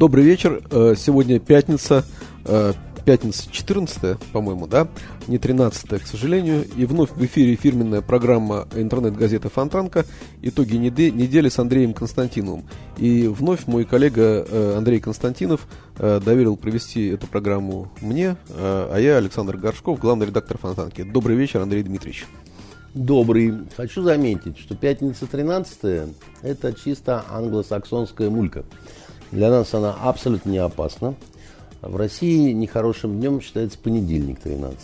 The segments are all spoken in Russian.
Добрый вечер. Э, сегодня пятница, э, пятница 14, по-моему, да? Не 13, к сожалению. И вновь в эфире фирменная программа интернет-газеты «Фонтанка». Итоги недели с Андреем Константиновым. И вновь мой коллега э, Андрей Константинов доверил провести эту программу мне, а я Александр Горшков, главный редактор «Фонтанки». Добрый вечер, Андрей Дмитриевич. Добрый. Хочу заметить, что пятница 13 это чисто англосаксонская мулька. Для нас она абсолютно не опасна. В России нехорошим днем считается понедельник 13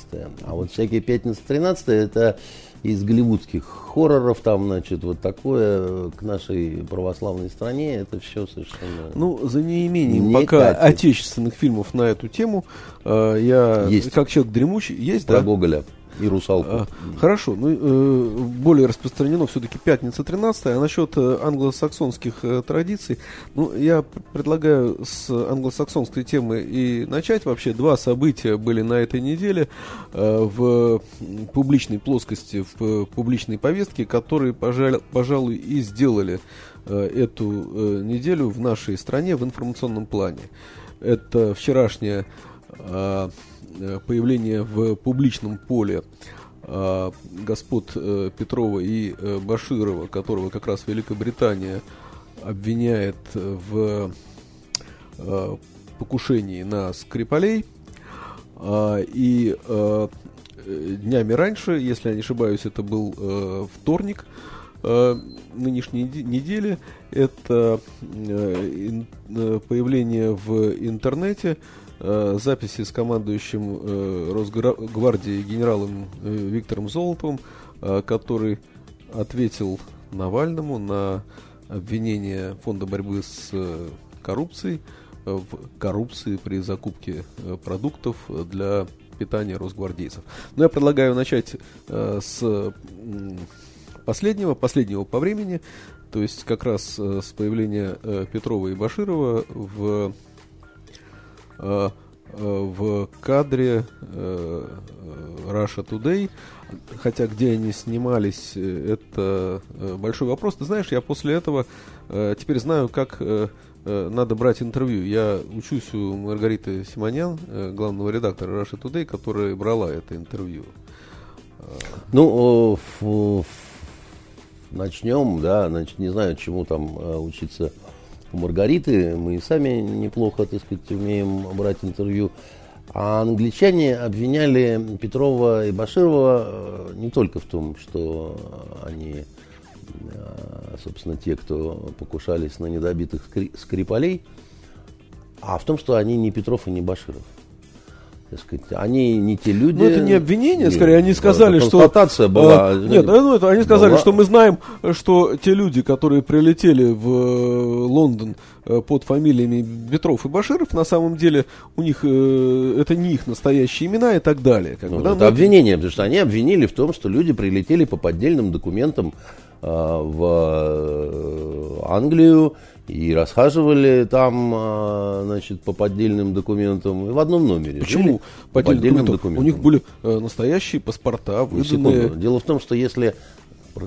А вот всякие пятница 13 это из голливудских хорроров, там, значит, вот такое к нашей православной стране, это все совершенно... Ну, за неимением не пока катит. отечественных фильмов на эту тему, э, я, есть. как человек дремучий, есть, Про да? Гоголя. И русалку. А, хорошо, ну э, более распространено все-таки пятница 13 а насчет э, англосаксонских э, традиций, ну, я предлагаю с англосаксонской темы и начать. Вообще два события были на этой неделе в публичной плоскости, в публичной повестке, которые, пожалуй, и сделали эту неделю в нашей стране в информационном плане. Это вчерашняя Э, появление в публичном поле э, господ э, Петрова и Баширова, которого как раз Великобритания обвиняет в покушении на Скрипалей. И днями раньше, если я не ошибаюсь, это был вторник нынешней недели, это появление в интернете Э, записи с командующим э, Росгвардии генералом э, Виктором Золотовым, который ответил Навальному на обвинение Фонда борьбы с коррупцией в коррупции при закупке продуктов для питания росгвардейцев. Но я предлагаю начать с последнего, последнего по времени, то есть как раз с появления Петрова и Баширова в Э, э, в кадре э, Russia Today, хотя где они снимались, это большой вопрос. Ты знаешь, я после этого теперь знаю, как надо брать интервью. Я учусь у Маргариты Симонян, главного редактора Russia Today, которая брала это интервью. Ну, начнем, да, не знаю, чему там учиться у Маргариты. Мы и сами неплохо, так сказать, умеем брать интервью. А англичане обвиняли Петрова и Баширова э, не только в том, что они, э, собственно, те, кто покушались на недобитых скрипалей, а в том, что они не Петров и не Баширов так сказать, они не те люди. Ну, это не обвинение, скорее, они сказали, что... Констатация была. А, нет, ну, это, они сказали, была... что мы знаем, что те люди, которые прилетели в э, Лондон э, под фамилиями Петров и Баширов, на самом деле у них э, это не их настоящие имена и так далее. Как ну, бы, да? Это Но... обвинение, потому что они обвинили в том, что люди прилетели по поддельным документам э, в Англию, и расхаживали там, а, значит, по поддельным документам в одном номере. Почему по поддельным документам? У них были э, настоящие паспорта, выданные... Дело в том, что если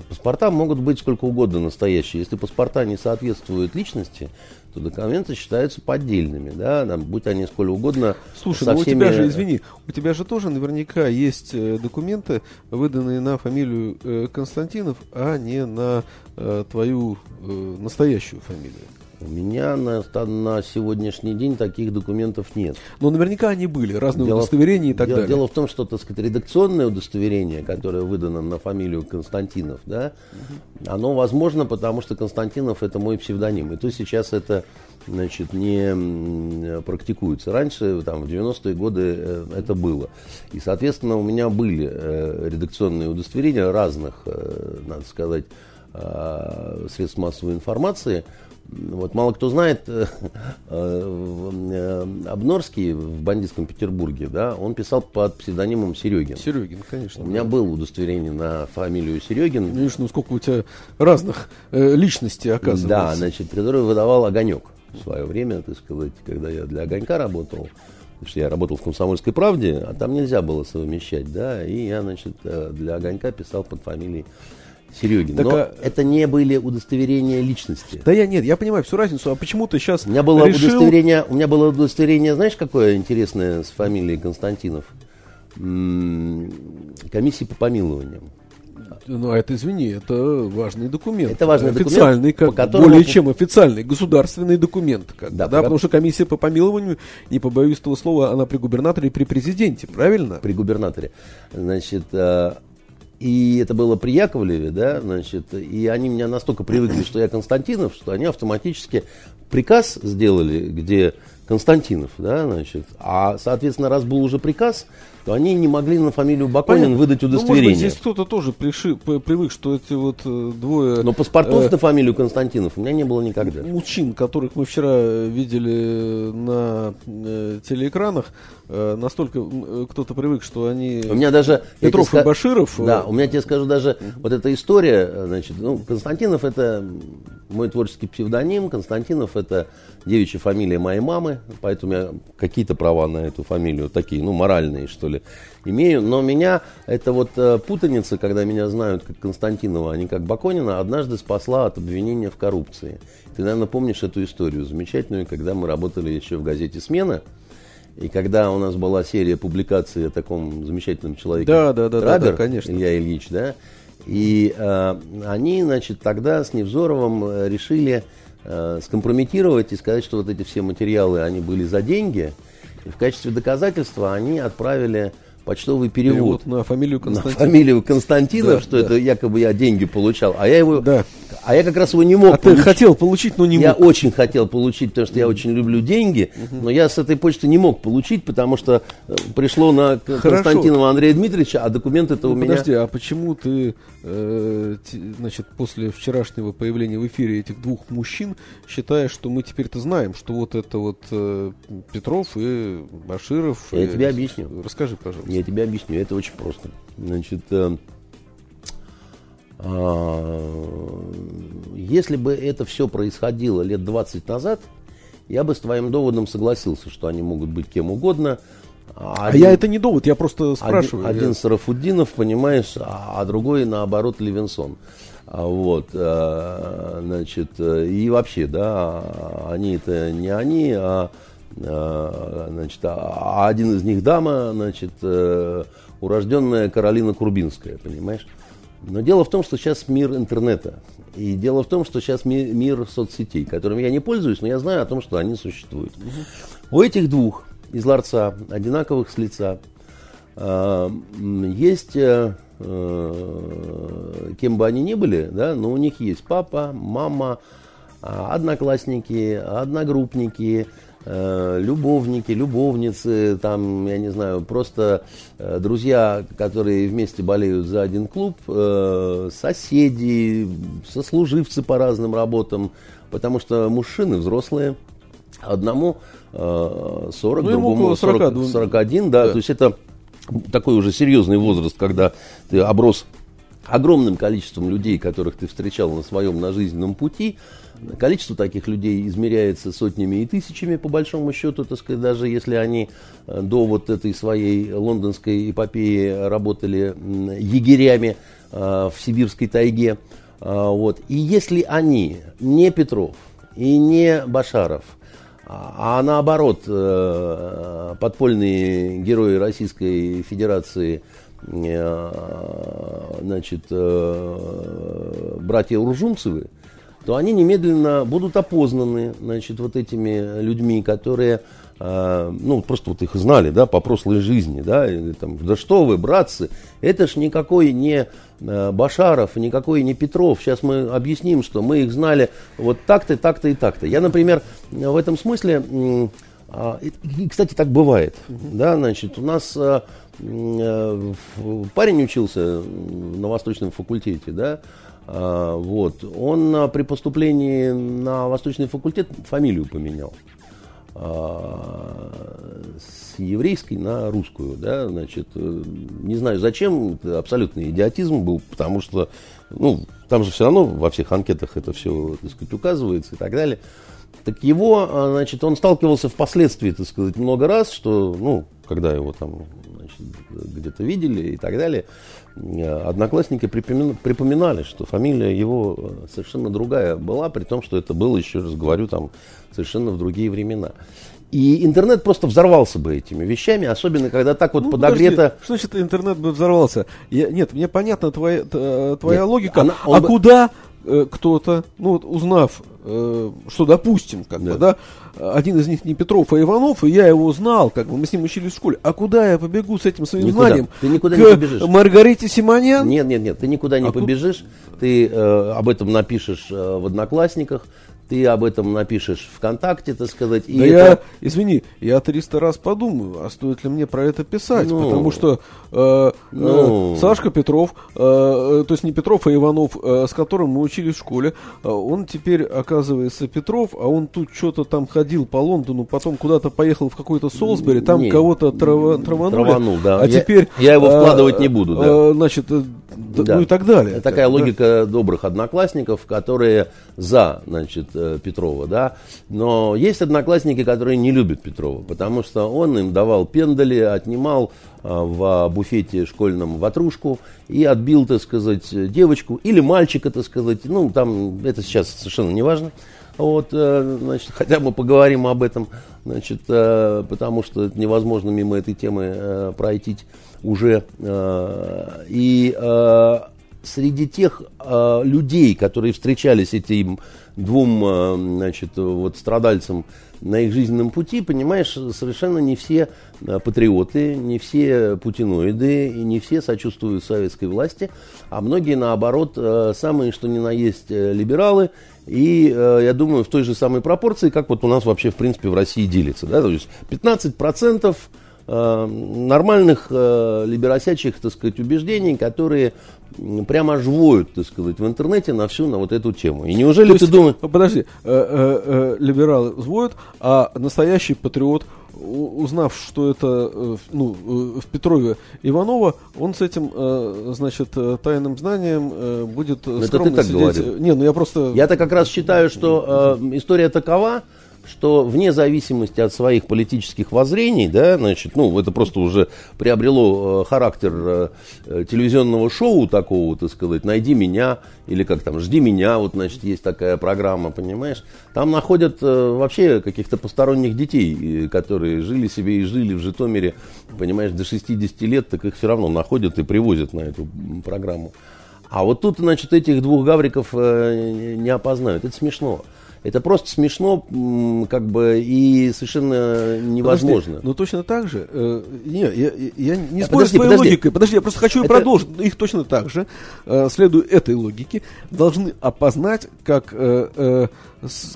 паспорта могут быть сколько угодно настоящие, если паспорта не соответствуют личности, то документы считаются поддельными, да, там, будь они сколь угодно. Слушай, со ну всеми... у тебя же, извини, у тебя же тоже наверняка есть э, документы, выданные на фамилию э, Константинов, а не на э, твою э, настоящую фамилию. У меня на, на сегодняшний день таких документов нет. Но наверняка они были, разные дело, удостоверения и так дело, далее. Дело в том, что, так сказать, редакционное удостоверение, которое выдано на фамилию Константинов, да, угу. оно возможно, потому что Константинов это мой псевдоним. И то сейчас это значит, не практикуется. Раньше, там, в 90-е годы э, это было. И, соответственно, у меня были э, редакционные удостоверения разных, э, надо сказать, средств массовой информации – Вот мало кто знает, э, э, Обнорский в бандитском Петербурге, да, он писал под псевдонимом Серегин. Серегин, конечно. У меня да. было удостоверение на фамилию Серегин. Видишь, ну сколько у тебя разных э, личностей оказывается. Да, значит, который выдавал огонек в свое время, так сказать, когда я для огонька работал. Потому что я работал в «Комсомольской правде», а там нельзя было совмещать, да, и я, значит, э, для огонька писал под фамилией Серегин. Так, Но а- это не были удостоверения личности. Да я нет, я понимаю всю разницу, а почему ты сейчас У меня было решил... удостоверение, у меня было удостоверение, знаешь, какое интересное с фамилией Константинов? М, Комиссии по помилованиям. Ну, а это, извини, это важный документ. Это важный документ, официальный, как по которому- более чем официальный государственный документ. Как Да, да, по- потому что комиссия по помилованию, не побоюсь этого слова, она при губернаторе и при президенте, правильно? при губернаторе. Значит, э, и это было при Яковлеве, да, значит, и они меня настолько привыкли, что я Константинов, что они автоматически приказ сделали, где Константинов, да, значит, а, соответственно, раз был уже приказ, то они не могли на фамилию Баконин Понятно. выдать Ну, может быть, удостоверение. здесь кто-то тоже приши- привык, что эти вот э, двое Но паспортов э, на фамилию Константинов у меня не было никогда. мужчин, которых мы вчера э, видели на э, телеэкранах, настолько м, э, кто-то привык, что они У меня даже... Петров и Баширов. э, Да, у меня тебе скажу даже, вот эта история, э, значит, ну, Константинов это мой творческий псевдоним, Константинов это девичья фамилия моей мамы, поэтому я какие-то права на эту фамилию, такие, ну, моральные, что ли, имею, но меня, это вот э, путаница, когда меня знают как Константинова, а не как Баконина, однажды спасла от обвинения в коррупции. Ты, наверное, помнишь эту историю замечательную, когда мы работали еще в газете «Смена», и когда у нас была серия публикаций о таком замечательном человеке, Да, да, да, да, Трабер, да, конечно. Илья Ильич, да, и э, они, значит, тогда с Невзоровым э, решили э, скомпрометировать и сказать, что вот эти все материалы, они были за деньги, и в качестве доказательства они отправили почтовый перевод перевод на фамилию на Константин. фамилию Константинов, Да, что да. это якобы я деньги получал, а я его, Да. а я как раз его не мог А ты получить. хотел получить, но не Я мог. очень хотел получить, потому что я очень люблю деньги, но я с этой почты не мог получить, потому что э, пришло на Хорошо. Константинова Андрея Дмитриевича, а документ это Ну, у меня... подожди, а почему ты, значит, после вчерашнего появления в эфире этих двух мужчин считаешь, что мы теперь-то знаем, что вот это вот э, Петров и Баширов? Я и- тебе объясню. Расскажи, пожалуйста. Я тебе объясню, это очень просто. Значит, э, а, если бы это все происходило лет 20 назад, я бы с твоим доводом согласился, что они могут быть кем угодно. А я это не довод, я просто спрашиваю. Один, Я- один Сарафуддинов, понимаешь, а, а другой, наоборот, Левинсон. А Вот, э, значит, и вообще, да, они это не они, а, э, значит, а один из них дама, значит, э, урожденная Каролина Курбинская, понимаешь? Но дело в том, что сейчас мир интернета. И дело в том, что сейчас ми- мир соцсетей, которыми я не пользуюсь, но я знаю о том, что они существуют. У этих двух из ларца, одинаковых с лица, а, есть, э, э, кем бы они ни были, да, но у них есть папа, мама, а, одноклассники, одногруппники, э, любовники, любовницы, там, я не знаю, просто друзья, которые вместе болеют за один клуб, соседи, сослуживцы по разным работам, потому что мужчины взрослые, одному э, 40, Ну, ему другому около 40, 40, думаю. 41, да, Да. то есть это такой уже серьезный возраст, когда ты оброс огромным количеством людей, которых ты встречал на своем на жизненном пути. Количество таких людей измеряется сотнями и тысячами, по большому счету, так сказать, даже если они э, до вот этой своей лондонской эпопеи работали егерями э, в сибирской тайге. Вот. И если они, не Петров и не Башаров, а а наоборот, э, подпольные герои Российской Федерации, э, значит, э, братья Уржумцевы, то они немедленно будут опознаны, значит, вот этими людьми, которые, ну, просто вот их знали, да, по прошлой жизни, да, и там, да что вы, братцы, это ж никакой не э, Башаров, никакой не Петров. Сейчас мы объясним, что мы их знали вот так-то, так-то и так-то. Я, например, в этом смысле, а, и, кстати, так бывает, да, значит, у нас э, э, парень учился на Восточном факультете, да, А, вот. Он а, при поступлении на Восточный факультет фамилию поменял. А, с еврейской на русскую, да, значит, э, не знаю зачем, это абсолютный идиотизм был, потому что, ну, там же все равно во всех анкетах это все, так сказать, указывается и так далее. Так его, значит, он сталкивался впоследствии, так сказать, много раз, что, ну, когда его там где-то видели и так далее, э, одноклассники припоминали, что фамилия его э, совершенно другая была, при том, что это было, еще раз говорю, там совершенно в другие времена. И интернет просто взорвался бы этими вещами, особенно когда так вот ну, подогрето... Подожди, что значит интернет бы взорвался? Я, нет, мне понятна твоя, твоя нет, логика. Она, а бы... куда э, кто-то, ну вот узнав, э, что допустим, как да. бы, да, один из них не Петров, а Иванов, и я его знал, как бы мы с ним учились в школе. А куда я побегу с этим своим никуда. знанием? Ты никуда К не побежишь. Маргарите Симонян? Нет, нет, нет, ты никуда не а побежишь. Ты э, об этом напишешь э, в Одноклассниках, ты об этом напишешь ВКонтакте, так сказать. И да это... я, извини, я 300 раз подумаю, а стоит ли мне про это писать, ну, потому что э, ну, э, Сашка Петров, э, э, то есть не Петров, а Иванов, э, с которым мы учились в школе, э, он теперь оказывается Петров, а он тут что-то там ходил по Лондону, потом куда-то поехал в какой-то Солсбери, там кого-то трава, траванули. Траванул, да. А я, теперь... Я его вкладывать э, не буду, да. Э, значит, э, да. ну и так далее. Это такая да. логика добрых одноклассников, которые за, значит, э, Петрова, да. Но есть одноклассники, которые не любят Петрова, потому что он им давал пендали, отнимал а, в буфете школьном ватрушку и отбил, так сказать, девочку или мальчика, так сказать. Ну, там это сейчас совершенно не важно. Вот, э, значит, хотя мы поговорим об этом, значит, э, потому что невозможно мимо этой темы пройти уже. И среди тех людей, которые встречались этим двум э, значит, вот, страдальцам на их жизненном пути, понимаешь, совершенно не все э, патриоты, не все путиноиды и не все сочувствуют советской власти, а многие, наоборот, э, самые, что ни на есть, либералы, и я думаю, в той же самой пропорции, как вот у нас вообще, в принципе, в России делится. Да? То есть 15% нормальных э, либеросячих, так сказать, убеждений, которые прямо аж воют, так сказать, в интернете на всю на вот эту тему. И неужели То ты думаешь... Подожди, э, э, э, либералы воют, а настоящий патриот, узнав, что это э, ну, э, в Петрове Иванова, он с этим, э, значит, тайным знанием будет Но скромно это ты так сидеть. Говорил. Не, ну я просто... Я-то как раз считаю, что э, история такова, что вне зависимости от своих политических воззрений, да, значит, ну, это просто уже приобрело э, характер э, э, телевизионного шоу такого, так сказать, «Найди меня» или как там «Жди меня», вот, значит, есть такая программа, понимаешь. Там находят вообще каких-то посторонних детей, которые жили себе и жили в Житомире, понимаешь, до 60 лет, так их все равно находят и привозят на эту программу. А вот тут, значит, этих двух гавриков не опознают. Это смешно. Это просто смешно, как бы, и совершенно невозможно. Подожди, но точно так же, э, не, я, я не а спорю с твоей подожди. логикой, подожди, я просто хочу это... продолжить. Их точно так же, э, следуя этой логике, должны опознать как э, э,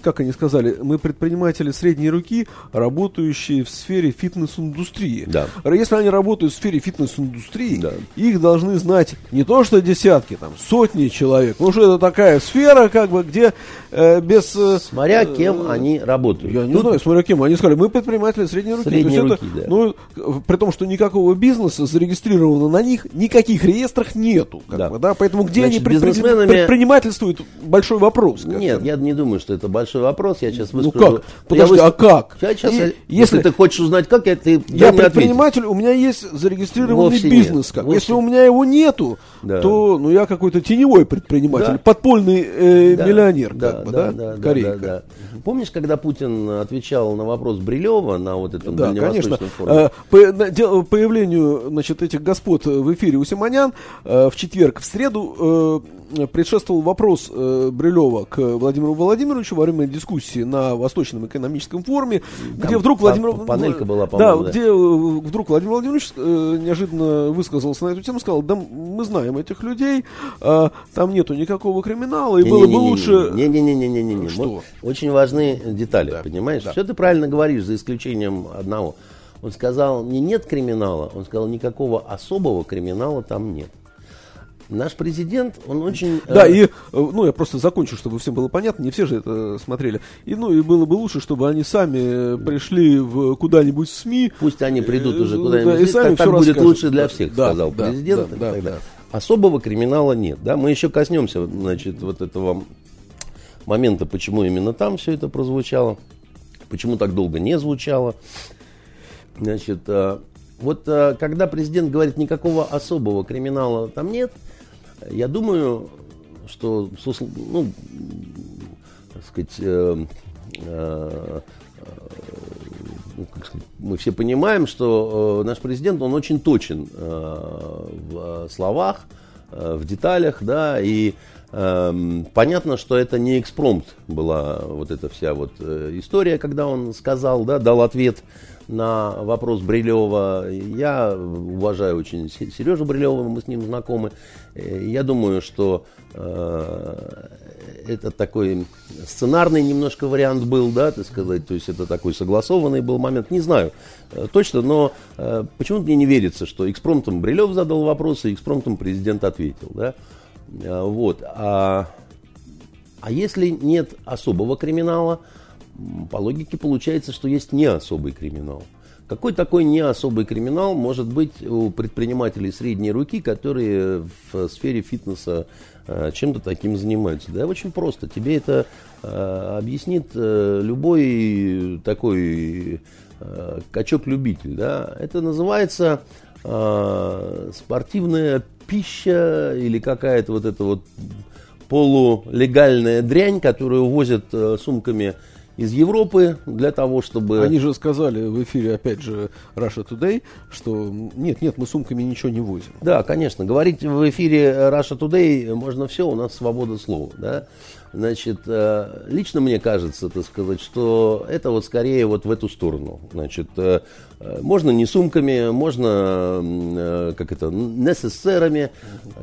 как они сказали, мы предприниматели средней руки, работающие в сфере фитнес-индустрии. Да. Если они работают в сфере фитнес-индустрии, да. их должны знать не то что десятки, там сотни человек, потому что это такая сфера, как бы, где э, без... Э, смотря кем э, они работают. Я не Тут... знаю, смотря кем. Они сказали, мы предприниматели средней руки. Средней руки, это, да. Ну, при том, что никакого бизнеса зарегистрировано на них, никаких реестрах нету. Как да. Бы, да? Поэтому где Значит, они предпри... бизнесменами... предпринимательствуют, большой вопрос. Нет, я не думаю, что это большой вопрос. Я сейчас выскажу. Ну как? Подожди, я а как? Я сейчас, и, если, ты хочешь узнать, как я, ты Я предприниматель, ответить. у меня есть зарегистрированный Вовсе бизнес. Как. Если у меня его нету, да. то ну я какой-то теневой предприниматель, да. подпольный э, да. миллионер, да, как бы, да, да, да, да, да. Помнишь, когда Путин отвечал на вопрос Брилева на вот этом да, конечно. форуме? Э, по, появлению значит, этих господ в эфире у Симонян э, в четверг, в среду э, предшествовал вопрос Брилева к Владимиру Владимировичу во время дискуссии на Восточном экономическом форуме, Там где вдруг Владимир... Панелька была, да, да, где вдруг Владимир Владимирович неожиданно высказался на эту тему, сказал, да мы знаем этих людей, там нету никакого криминала, и было бы лучше... Не-не-не-не-не-не. Что? Очень важны детали, да. понимаешь? Да. Все ты правильно говоришь, за исключением одного. Он сказал, не нет криминала, он сказал, никакого особого криминала там нет. Наш президент, он очень... Да, э... и, ну, я просто закончу, чтобы всем было понятно, не все же это смотрели. И, ну, и было бы лучше, чтобы они сами пришли в куда-нибудь в СМИ. Пусть они придут уже куда-нибудь, да, и сами так, так будет лучше для всех, да, сказал да, президент. Да, да, да. Особого криминала нет, да, мы еще коснемся, значит, вот этого момента, почему именно там все это прозвучало, почему так долго не звучало. Значит, э, вот э, когда президент говорит, никакого особого криминала там нет, я думаю, что, ну, так сказать, э, э, ну, как сказать, мы все понимаем, что э, наш президент, он очень точен э, в словах, э, в деталях, да, и э, понятно, что это не экспромт была вот эта вся вот э, история, когда он сказал, да, дал ответ на вопрос Брилева. Я уважаю очень Сережу Брилева, мы с ним знакомы. Э, я думаю, что э, это такой сценарный немножко вариант был, да, так сказать, то есть это такой согласованный был момент, не знаю э, точно, но э, почему-то мне не верится, что экспромтом Брилев задал вопрос, и экспромтом президент ответил, да, э, вот, а, а если нет особого криминала, по логике получается, что есть не особый криминал. Какой такой не особый криминал может быть у предпринимателей средней руки, которые в сфере фитнеса э, чем-то таким занимаются? Да, очень просто. Тебе это э, объяснит э, любой такой качок-любитель. Да? Это называется спортивная пища или какая-то вот эта вот полулегальная дрянь, которую возят сумками из Европы для того, чтобы... Они же сказали в эфире, опять же, Russia Today, что нет, нет, мы сумками ничего не возим. Да, конечно. Говорить в эфире Russia Today можно все, у нас свобода слова. Да? Значит, э, лично мне кажется, так сказать, что это вот скорее вот в эту сторону. Значит, э, можно не сумками, можно, э, как это, necessarами.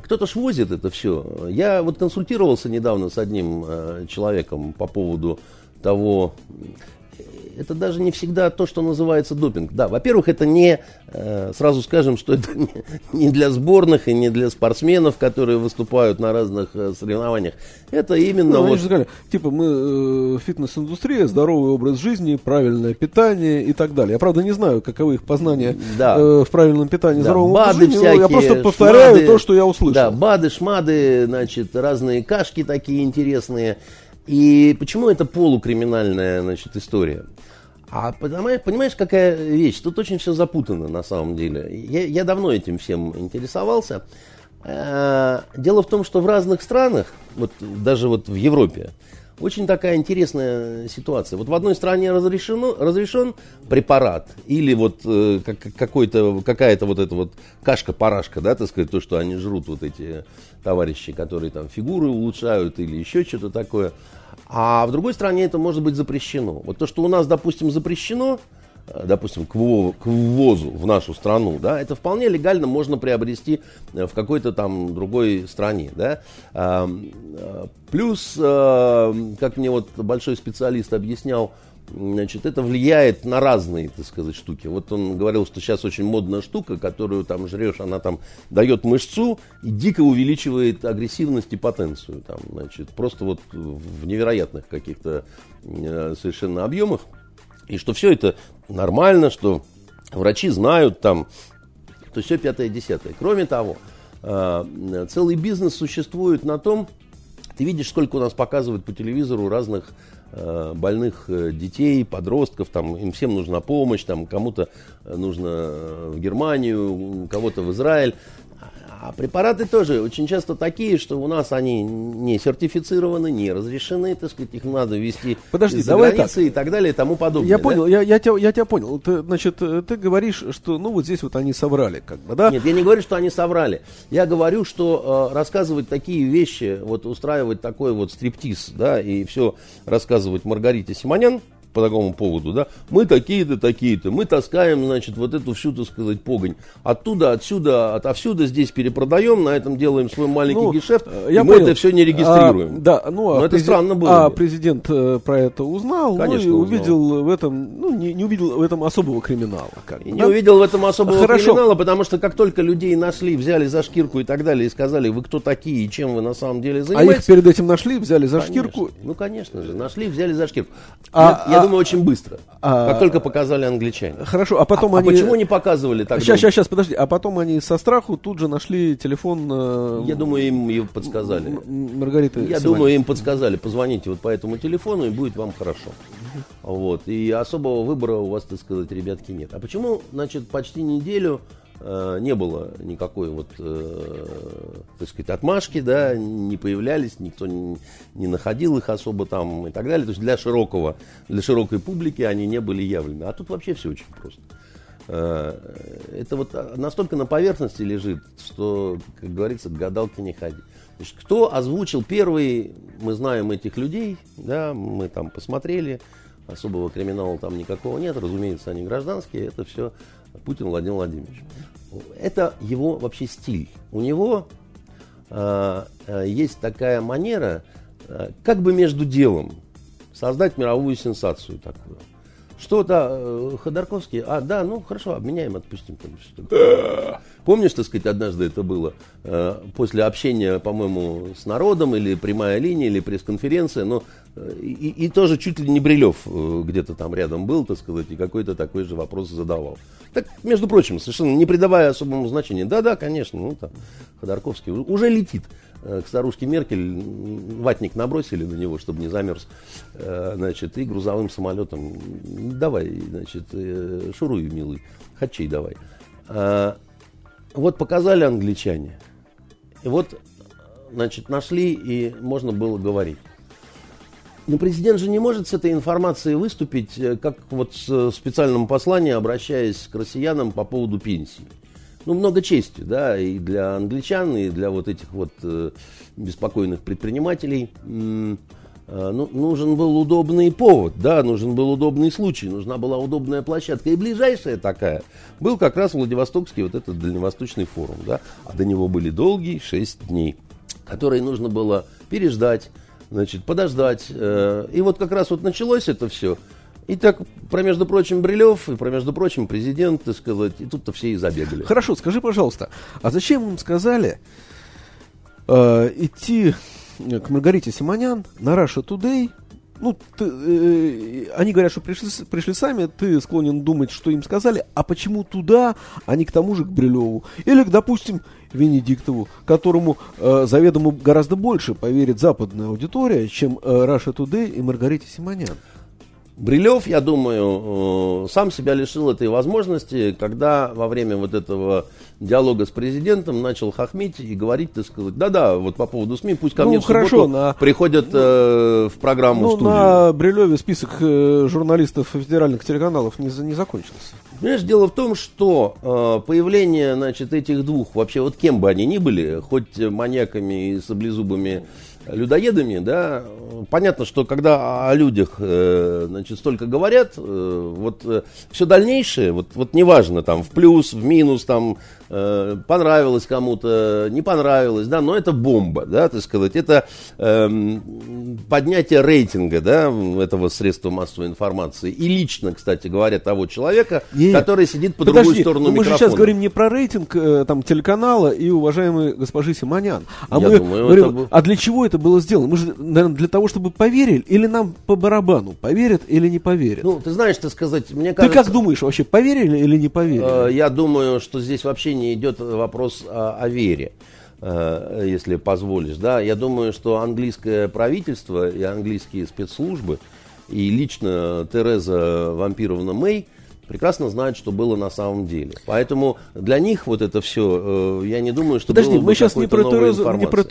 Кто-то ж возит это все. Я вот консультировался недавно с одним человеком по поводу того, это даже не всегда то, что называется допинг. Да, во-первых, это не, э, сразу скажем, что это не, для сборных и не для спортсменов, которые выступают на разных э, соревнованиях. Это именно ну, вот... же сказали, типа мы э, фитнес-индустрия, здоровый образ жизни, правильное питание и так далее. Я, правда, не знаю, каковы их познания да. э, в правильном питании, да. здоровом бады образе жизни, всякие, я просто повторяю шмады, то, что я услышал. Да, бады, шмады, значит, разные кашки такие интересные. И почему это полукриминальная значит, история? А понимаешь, какая вещь? Тут очень все запутано на самом деле. Я, я давно этим всем интересовался. Э, дело в том, что в разных странах, вот даже вот в Европе, очень такая интересная ситуация. Вот в одной стране разрешено, разрешен препарат или вот э, как, какой-то, какая-то вот эта вот кашка-парашка, да, так сказать, то, что они жрут вот эти товарищи, которые там фигуры улучшают или еще что-то такое. А в другой стране это может быть запрещено. Вот то, что у нас, допустим, запрещено, допустим, к, ввозу, в нашу страну, да, это вполне легально можно приобрести э, в какой-то там другой стране, да. Э, плюс, как мне вот большой специалист объяснял, Значит, это влияет на разные, так сказать, штуки. Вот он говорил, что сейчас очень модная штука, которую там жрешь, она там дает мышцу и дико увеличивает агрессивность и потенцию. Там, значит, просто вот в невероятных каких-то э, совершенно объемах. И что все это нормально, что врачи знают там, то все пятое-десятое. Кроме того, э, целый бизнес существует на том, ты видишь, сколько у нас показывают по телевизору разных Э, больных э, детей, подростков, там, им всем нужна помощь, там, кому-то нужно в Германию, кого-то в Израиль. А препараты тоже очень часто такие, что у нас они не сертифицированы, не разрешены, так сказать, их надо ввести Подожди, давай так. и так далее и тому подобное. Я да? понял, я, я, тебя, я тебя понял. Ты, значит, ты говоришь, что ну вот здесь вот они соврали, как бы, да? Нет, я не говорю, что они соврали. Я говорю, что э, рассказывать такие вещи, вот устраивать такой вот стриптиз, да, и все рассказывать Маргарите Симонян, по такому поводу, да, мы такие-то, такие-то, мы таскаем, значит, вот эту всю, так сказать, погонь. Оттуда, отсюда, отовсюду здесь перепродаем, на этом делаем свой маленький Ну, гешефт, э, и я мы понял. это все не регистрируем. А, да, ну, а Но это презид- странно было А президент э, про это узнал, Конечно, ну, и узнал. увидел в этом, ну, не, не увидел в этом особого криминала. Как И бы, не да? увидел в этом особого Хорошо. криминала, потому что как только людей нашли, взяли за шкирку и так далее, и сказали, вы кто такие и чем вы на самом деле А занимаетесь. их перед этим нашли, взяли за Конечно. шкирку. Ну, конечно же, нашли, взяли за шкирку. А- я я а- думаю, очень быстро. а- как только показали англичане. Хорошо, а потом а, а они... почему не показывали тогда? Сейчас, сейчас, сейчас, подожди. А потом они со страху тут же нашли телефон э, Я думаю, им ее подсказали. М- М- Маргариты Я думаю, им подсказали, позвоните вот по этому телефону, и будет вам хорошо. Вот. И особого выбора у вас, так сказать, ребятки, нет. А почему, значит, почти неделю не было никакой вот, э, так сказать, отмашки, да, не появлялись, никто не, не находил их особо там и так далее. То есть для широкого, для широкой публики они не были явлены. А тут вообще все очень просто. Э, Это вот настолько на поверхности лежит, что, как говорится, к гадалке не ходи. Значит, кто озвучил первый, мы знаем этих людей, да, мы там посмотрели, особого криминала там никакого нет, разумеется, они гражданские, это все Путин Владимир Владимирович. Это его вообще стиль. У него э, э, есть такая манера, э, как бы между делом, создать мировую сенсацию такую. Что-то э, Ходорковский, а, да, ну хорошо, обменяем, отпустим. Помнишь, так сказать, однажды это было э, после общения, по-моему, с народом, или прямая линия, или пресс-конференция, но э, и, и тоже чуть ли не Брилев где-то там рядом был, так сказать, и какой-то такой же вопрос задавал. Так, между прочим, совершенно не придавая особому значения. Да-да, конечно, ну там Ходорковский уже летит к старушке Меркель, ватник набросили на него, чтобы не замерз, э, значит, и грузовым самолетом, давай, значит, э, шуруй, милый, хачей давай. А, Вот показали англичане, и вот, значит, нашли, и можно было говорить. Но президент же не может с этой информацией выступить, э, как вот с э, специальным посланием, обращаясь к россиянам по поводу пенсии. Ну, много чести, да, и для англичан, и для вот этих вот э, беспокойных предпринимателей. Э, ну, нужен был удобный повод, да, нужен был удобный случай, нужна была удобная площадка. И ближайшая такая был как раз Владивостокский вот этот дальневосточный форум, да, а до него были долгие шесть дней, которые нужно было переждать, значит, подождать. э, И вот как раз вот началось это все. И так, про, между прочим, Брилев, и про, между прочим, президент, так сказать, и тут-то все и забегали. Хорошо, скажи, пожалуйста, а зачем им сказали э, идти к Маргарите Симонян на Russia Today? Ну, ты, э, они говорят, что пришли, пришли сами, ты склонен думать, что им сказали, а почему туда, а не к тому же к Брилеву? Или, допустим, Венедиктову, которому э, заведомо гораздо больше поверит западная аудитория, чем э, Russia Today и Маргарите Симонян. Брилев, я думаю, э, сам себя лишил этой возможности, когда во время вот этого диалога с президентом начал хохмить и говорить, так сказать, да-да, вот по поводу СМИ, пусть ко Ну, мне в хорошо, на- приходят э, в программу Ну, студию. на Брилеве список э, журналистов федеральных телеканалов не, не закончился. Понимаешь, дело в том, что э, появление, значит, этих двух, вообще вот кем бы они ни были, хоть маньяками и саблезубыми людоедами, да, э, понятно, что когда о людях, э, значит, столько говорят, э, вот все дальнейшее, вот, вот неважно, там, в плюс, в минус, там, э, понравилось кому-то, не понравилось, да, но это бомба, да, так сказать, это эм, поднятие рейтинга, да, этого средства массовой информации. И лично, кстати говоря, того человека, Нет. который сидит по Подожди, другую сторону ну мы же микрофона. сейчас говорим не про рейтинг э, там, телеканала и уважаемой госпожи Симонян. А Я мы думаю, говорим, это а для чего это было сделано? Мы же, наверное, для того, чтобы поверили, или нам по барабану, поверят или не поверят? Ну, ты знаешь, так сказать, мне Ты кажется... как думаешь, вообще поверили или не поверили? Э, Я думаю, что здесь вообще не идет вопрос о, о вере, э, если позволишь. Да? Я думаю, что английское правительство и английские спецслужбы, и лично Тереза Вампировна Мэй прекрасно знают, что было на самом деле. Поэтому для них вот это все, я не думаю, что Подожди, было бы мы сейчас не какой-то про, Терезу, не про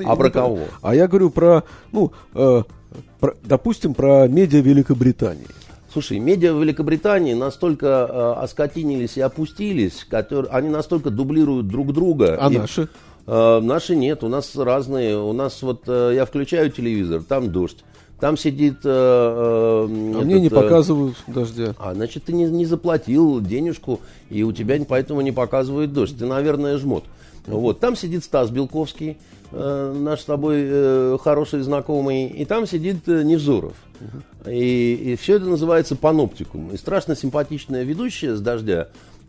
и А не про кого? А я говорю про, ну, э, про- допустим, про медиа Великобритании. Слушай, медиа в Великобритании настолько э, оскотинились и опустились, которые, они настолько дублируют друг друга. А И- наши? Э, наши нет, у нас разные. У нас вот э, я включаю телевизор, там дождь. Там сидит... Э, э, а мне не показывают дождя. А, значит, ты не, не заплатил денежку, и у тебя поэтому не показывает дождь. Ты, наверное, жмот. Вот, там сидит Стас Белковский, э, наш с тобой э, хороший знакомый, и там сидит э, Невзоров. И, и все это называется паноптикум. И страшно симпатичная ведущая с дождя,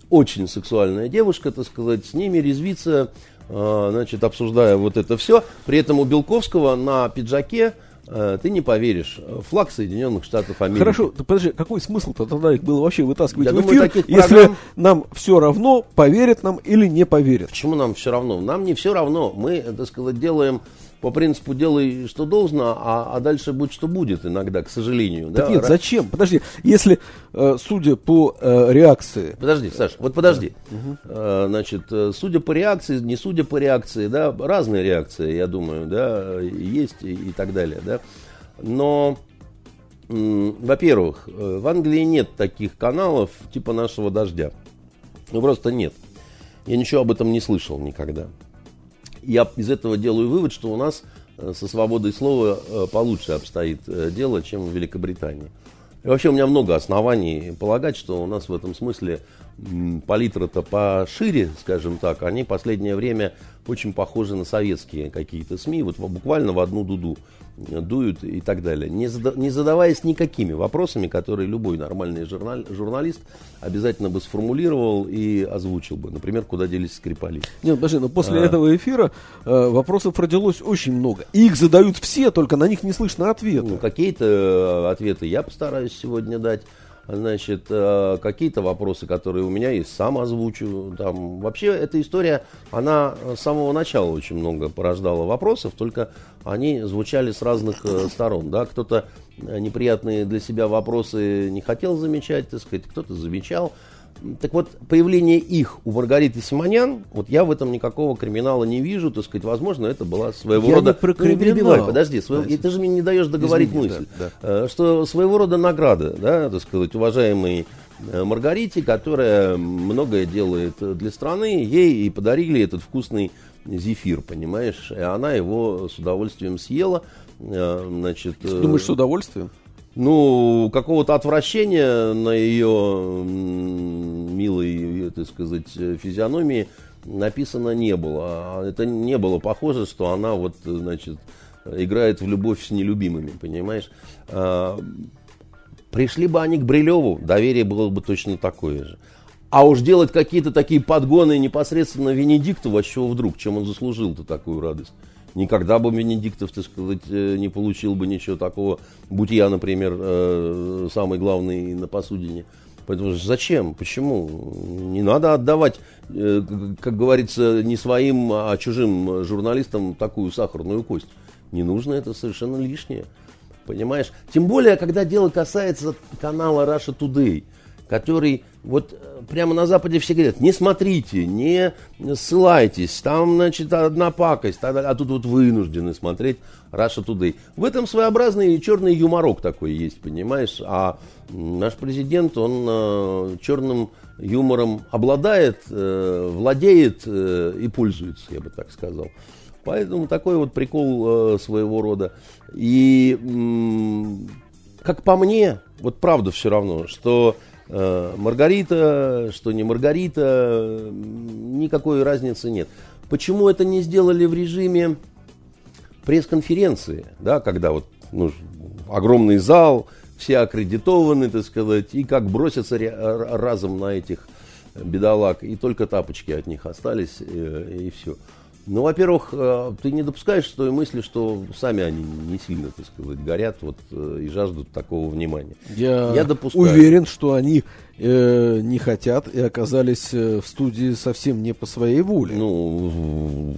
очень сексуальная девушка, так сказать, с ними резвится, э, значит, обсуждая вот это все. При этом у Белковского на пиджаке Э, ты не поверишь, флаг Соединенных Штатов Америки. Хорошо, подожди, какой смысл-то тогда их было вообще вытаскивать Я в эфир, думаю, если программ... нам все равно, поверят нам или не поверят? Почему нам все равно? Нам не все равно. Мы, так сказать, делаем по принципу делай, что должно, а, а дальше будь что будет иногда, к сожалению. Так да? нет, зачем? Подожди, если, э, судя по э, реакции... Подожди, Саш, вот подожди. Угу. Э, значит, э, судя по реакции, не судя по реакции, да, разные реакции, я думаю, да, есть и, и так далее, да. Но, во-первых, в Англии нет таких каналов типа нашего «Дождя». Ну, просто нет. Я ничего об этом не слышал никогда я из этого делаю вывод, что у нас э, со свободой слова э, получше обстоит э, дело, чем в Великобритании. И вообще у меня много оснований полагать, что у нас в этом смысле палитра-то пошире, скажем так. Они в последнее время очень похожи на советские какие-то СМИ, вот буквально в одну дуду дуют и так далее, не, зада, не задаваясь никакими вопросами, которые любой нормальный журнал, журналист обязательно бы сформулировал и озвучил бы. Например, куда делись Скрипали. Нет, подожди, но после а... этого эфира э, вопросов родилось очень много. Их задают все, только на них не слышно ответа. Ну, какие-то э, ответы я постараюсь сегодня дать. Значит, э, какие-то вопросы, которые у меня есть, сам озвучу. Там. Вообще, эта история, она с самого начала очень много порождала вопросов, только они звучали с разных э, сторон. Да? Кто-то неприятные для себя вопросы не хотел замечать, так сказать, кто-то замечал. Так вот, появление их у Маргариты Симонян, вот я в этом никакого криминала не вижу, так сказать, возможно, это была своего я рода... Не про криминал. Ну, не перебивай, подожди, своего... ты же мне не даешь договорить Извини, мысль. Да, да. Э, что своего рода награда, да, так сказать, уважаемой э, Маргарите, которая многое делает для страны, ей и подарили этот вкусный зефир, понимаешь, и она его с удовольствием съела, э, значит... Ты думаешь, с удовольствием? Ну, какого-то отвращения на ее милой, так сказать, физиономии написано не было. А это не было похоже, что она вот, значит, играет в любовь с нелюбимыми, понимаешь? А, пришли бы они к Брилеву, доверие было бы точно такое же. А уж делать какие-то такие подгоны непосредственно Венедикту, чего вдруг, чем он заслужил-то такую радость? Никогда бы Венедиктов, так сказать, э, не получил бы ничего такого, будь я, например, э, самый главный на посудине. Поэтому зачем? Почему? Не надо отдавать, э, как говорится, не своим, а чужим журналистам такую сахарную кость. Не нужно, это совершенно лишнее. Понимаешь? Тем более, когда дело касается канала Russia Today – который вот э, прямо на Западе все говорят, не смотрите, не ссылайтесь, там, значит, одна пакость, а тут вот вынуждены смотреть Russia Today. В этом своеобразный черный юморок такой есть, понимаешь? А наш президент, он э, черным юмором обладает, э, владеет и пользуется, я бы так сказал. Поэтому такой вот прикол своего рода. И, как по мне, вот правда все равно, что Маргарита, что не Маргарита, никакой разницы нет. Почему это не сделали в режиме пресс-конференции, да, когда вот ну, огромный зал, все аккредитованы, так сказать, и как бросятся разом на этих бедолаг, и только тапочки от них остались, и, э, и все. Ну, во-первых, э, ты не допускаешь той мысли, что сами они не сильно, так сказать, горят вот, э, и жаждут такого внимания. Я, Я допускаю. уверен, что они э, не хотят и оказались э, в студии совсем не по своей воле. Ну,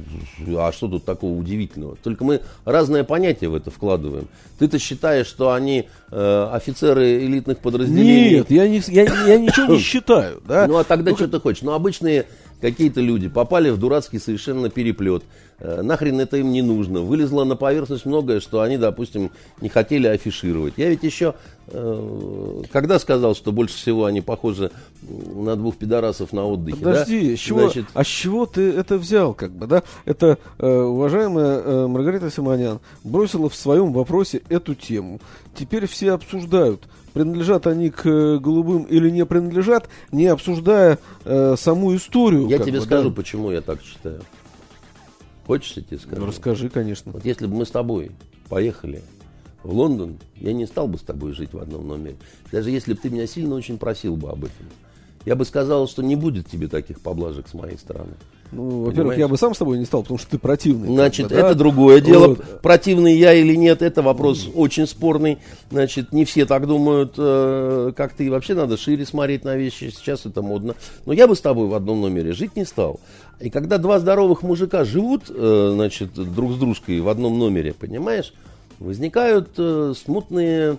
а что тут такого удивительного? Только мы разное понятие в это вкладываем. Ты-то считаешь, что они э, офицеры элитных подразделений? Нет, я, не, я, я ничего не считаю. Да? Ну, а тогда ну, что ты хочешь? Ну, обычные какие-то люди попали в дурацкий совершенно переплет. э, нахрен это им не нужно. Вылезло на поверхность многое, что они, допустим, не хотели афишировать. Я ведь еще, э, когда сказал, что больше всего они похожи на двух пидорасов на отдыхе, Подожди, да? с чего, Значит, а с чего ты это взял, как бы, да? Это э, уважаемая э, Маргарита Симонян бросила в своем вопросе эту тему. Теперь все обсуждают, принадлежат они к э, голубым или не принадлежат, не обсуждая э, саму историю. я тебе бы, скажу, да. почему я так считаю. Хочешь, я тебе скажу? Ну, расскажи, конечно. Вот если бы мы с тобой поехали в Лондон, я не стал бы с тобой жить в одном номере. Даже если бы ты меня сильно очень просил бы об этом. Я бы сказал, что не будет тебе таких поблажек с моей стороны. Ну, во-первых, я бы сам с тобой не стал, потому что ты противный. Значит, да? это другое дело. Вот. Противный я или нет, это вопрос очень спорный. Значит, не все так думают, э, как ты. Вообще надо шире смотреть на вещи. Сейчас это модно. Но я бы с тобой в одном номере жить не стал. И когда два здоровых мужика живут, э, значит, друг с дружкой в одном номере, понимаешь, возникают э, смутные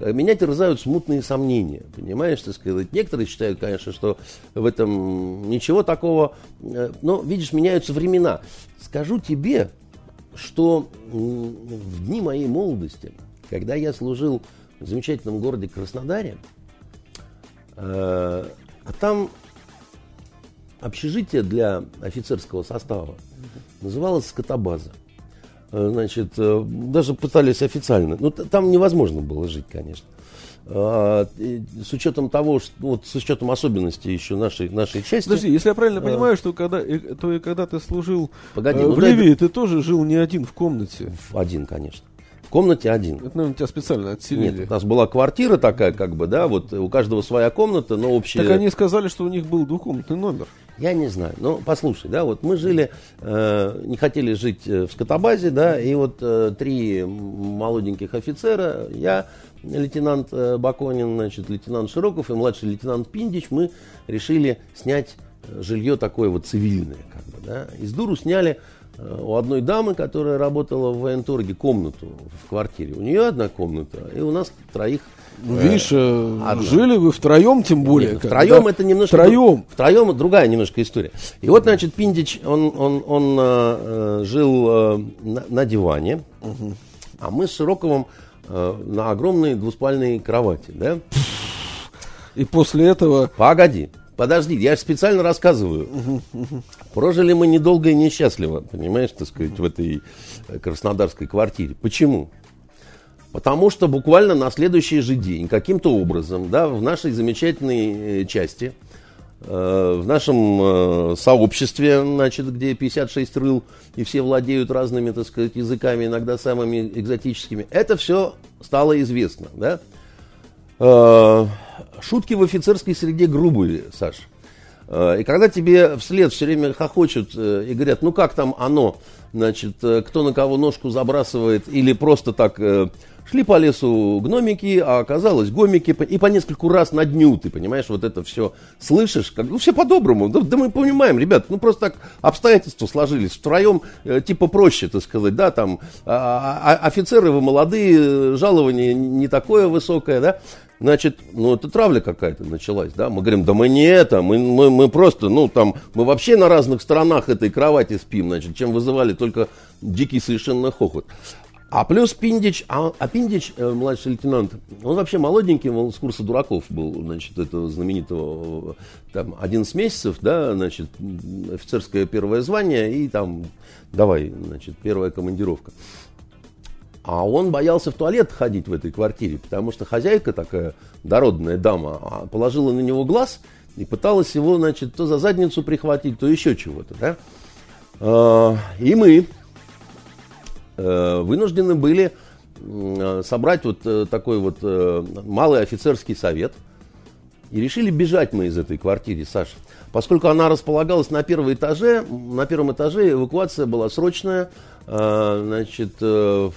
меня терзают смутные сомнения, понимаешь, так сказать. Некоторые считают, конечно, что в этом ничего такого, э, но, видишь, меняются времена. Скажу тебе, что в дни моей молодости, когда я служил в замечательном городе Краснодаре, э, а там общежитие для офицерского состава называлось скотобаза. Э, Значит, э, даже пытались официально. Ну, там невозможно было жить, конечно. А, с учетом того, что, ну, вот, с учетом особенностей еще нашей, нашей части. Подожди, если я правильно А. понимаю, что когда, то и когда ты служил Погоди, э, ну в дай- Ливии, ты тоже жил не один в комнате. Один, конечно. В комнате один. Это, наверное, тебя специально отселили. Нет, у нас была квартира такая, как бы, да, вот у каждого своя комната, но общая. Так они сказали, что у них был двухкомнатный номер. Я не знаю. Ну, послушай, да, вот мы жили, э, не хотели жить э, в скотобазе, да, и вот э, три молоденьких офицера, я, лейтенант э, Баконин, значит, лейтенант Широков и младший лейтенант Пиндич, мы решили снять э, жилье такое вот цивильное, как бы, да. Из дуру сняли у одной дамы, которая работала в военторге, комнату в квартире. У нее одна комната, и у нас троих Ну, видишь, э, одна. жили вы втроем, тем более. нет, втроем это немножко... Втроем. Втроем другая немножко история. И вот, значит, Пиндич, он, он, он э, э, жил э, на, на диване, а мы с Широковым э, на огромной двуспальной кровати, да? И после этого... Погоди, подожди, я же специально рассказываю. Прожили мы недолго и несчастливо, понимаешь, так сказать, в этой э, краснодарской квартире. Почему? Потому что буквально на следующий же день, каким-то образом, да, в нашей замечательной э, части, э, в нашем сообществе, значит, где 56 рыл, и все владеют разными, так сказать, языками, иногда самыми экзотическими, это все стало известно, да. Шутки в офицерской среде грубые, Саш. Э, И когда тебе вслед все время хохочут э, и говорят, ну как там оно, значит, э, кто на кого ножку забрасывает, или просто так шли по лесу гномики, а оказалось гомики, и по нескольку раз на дню, ты понимаешь, вот это все слышишь, как, ну все по-доброму, да, да мы понимаем, ребят, ну просто так обстоятельства сложились, втроем типа проще, так сказать, да, там а, а, офицеры вы молодые, жалование не такое высокое, да, Значит, ну это травля какая-то началась, да? Мы говорим, да мы не это, мы, мы, мы просто, ну там, мы вообще на разных сторонах этой кровати спим, значит, чем вызывали только дикий совершенно хохот. А плюс Пиндич, а, а Пиндич, э, младший лейтенант, он вообще молоденький, он с курса дураков был, значит, этого знаменитого, э, там, 11 месяцев, да, значит, офицерское первое звание и там, давай, значит, первая командировка. А он боялся в туалет ходить в этой квартире, потому что хозяйка такая дородная дама а, положила на него глаз и пыталась его, значит, то за задницу прихватить, то еще чего-то, да. А, И мы э, вынуждены были э, собрать вот э, такой вот э, малый офицерский совет. И решили бежать мы из этой квартиры, Саша. Поскольку она располагалась на первом этаже, на первом этаже эвакуация была срочная, значит, э,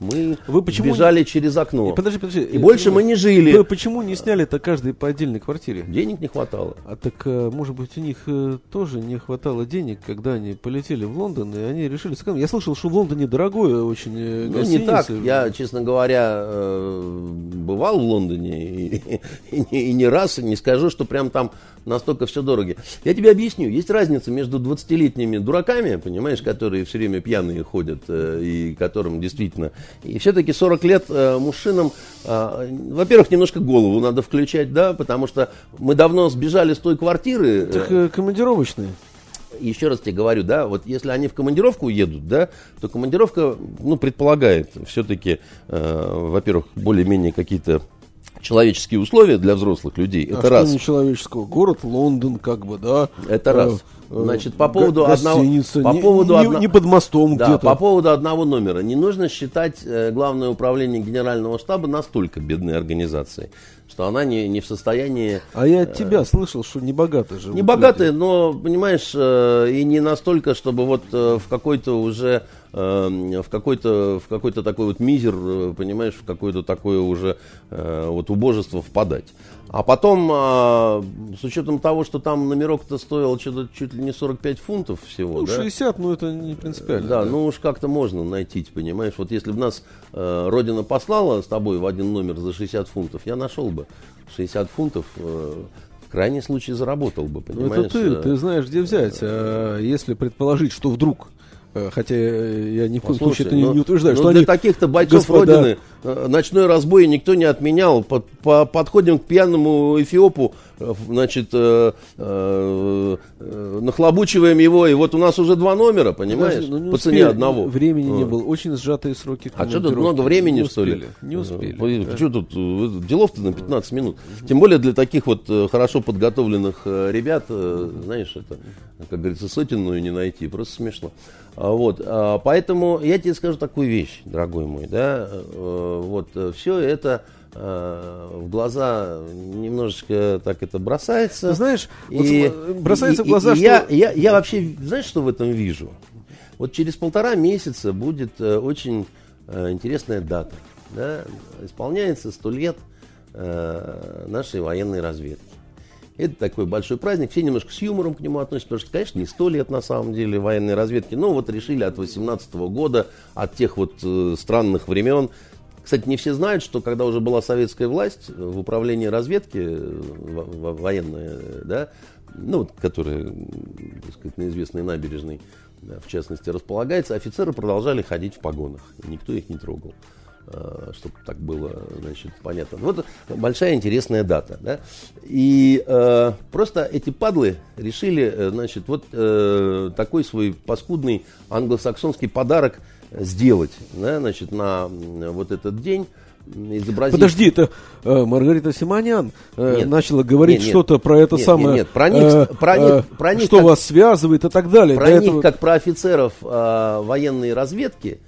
мы Вы почему бежали через окно. И подожди, подожди. И больше мы не жили. Вы почему не сняли это каждый по отдельной квартире? Денег не хватало. А так, э, может быть, у них э, тоже не хватало денег, когда они полетели в Лондон, и они решили сэкономить. Я слышал, что в Лондоне дорогое очень э, Ну, не так. Я, честно говоря, э, бывал в Лондоне и, и не- и не раз, и не скажу, что прям там настолько все дорого. Я тебе объясню, есть разница между 20-летними дураками, понимаешь, которые все время пьяные ходят, э, и которым действительно... И все-таки 40 лет э, мужчинам, э, во-первых, немножко голову надо включать, да, потому что мы давно сбежали с той квартиры. Так командировочные еще раз тебе говорю, да, вот если они в командировку едут, да, то командировка, ну, предполагает все-таки, э, во-первых, более-менее какие-то человеческие условия для взрослых людей. А это раз. Не человеческого. Город Лондон, как бы, да. Это раз. Э, Значит, по поводу одного, по не, поводу не, одно, не под мостом да, где-то. По поводу одного номера. Не нужно считать э, главное управление генерального штаба настолько бедной организацией, что она не, не в состоянии... А я от тебя слышал, что не богатые же. Не богатые, но, понимаешь, э, и не настолько, чтобы вот э, в какой-то уже э, в какой-то в какой-то такой вот мизер, э, понимаешь, в какое-то такое уже э, вот убожество впадать. А потом, а, с учетом того, что там номерок-то стоил что-то чуть ли не 45 фунтов всего, ну, да? 60, ну это не принципиально. Да, да, ну уж как-то можно найти, понимаешь. Вот если бы нас э, Родина послала с тобой в один номер за 60 фунтов, я нашел бы 60 фунтов, э, в крайнем случае заработал бы, понимаешь. Ну это ты, ты знаешь, где взять. А если предположить, что вдруг хотя я ни в коем случае это не, ну, не утверждаю, ну, что для они... таких-то бойцов господа... Родины э, ночной разбой никто не отменял. Под, по, подходим к пьяному эфиопу, э, значит, э, э, нахлобучиваем его, и вот у нас уже два номера, понимаешь, ну, не по цене успели, одного. Времени не было, очень сжатые сроки А что тут много времени, не что ли? Не успели. Да. Что тут, делов-то на 15 минут. Тем более для таких вот хорошо подготовленных ребят, знаешь, это, как говорится, сотенную не найти, просто смешно. А, вот, а, поэтому я тебе скажу такую вещь, дорогой мой, да, э, вот все это э, в глаза немножечко так это бросается. Ты знаешь, и, вот бросается и, в глаза, и, что... Я, я, я вообще, знаешь, что в этом вижу? Вот через полтора месяца будет э, очень интересная дата. Да? Исполняется сто лет нашей военной разведки. Это такой большой праздник. Все немножко с юмором к нему относятся, потому что, конечно, не сто лет на самом деле военной разведки. Но вот решили от 18 года, от тех вот э, странных времен. Кстати, не все знают, что когда уже была советская власть, в управлении разведки э, военная, да, ну, вот, которая, так сказать, на известной набережной, в частности, располагается, офицеры продолжали ходить в погонах. Никто их не трогал. Э, чтобы так было, значит, понятно. Вот большая интересная дата, да. И э, просто эти падлы решили, э, значит, вот э, такой свой паскудный англосаксонский подарок сделать, да, значит, на вот этот день изобразить. Подожди, это э, Маргарита Симонян э, нет, начала говорить что-то про это нет, самое. Нет, нет, про них, э, про них, про них что как, вас связывает и так далее. Про До них, этого... как про офицеров э, военной разведки,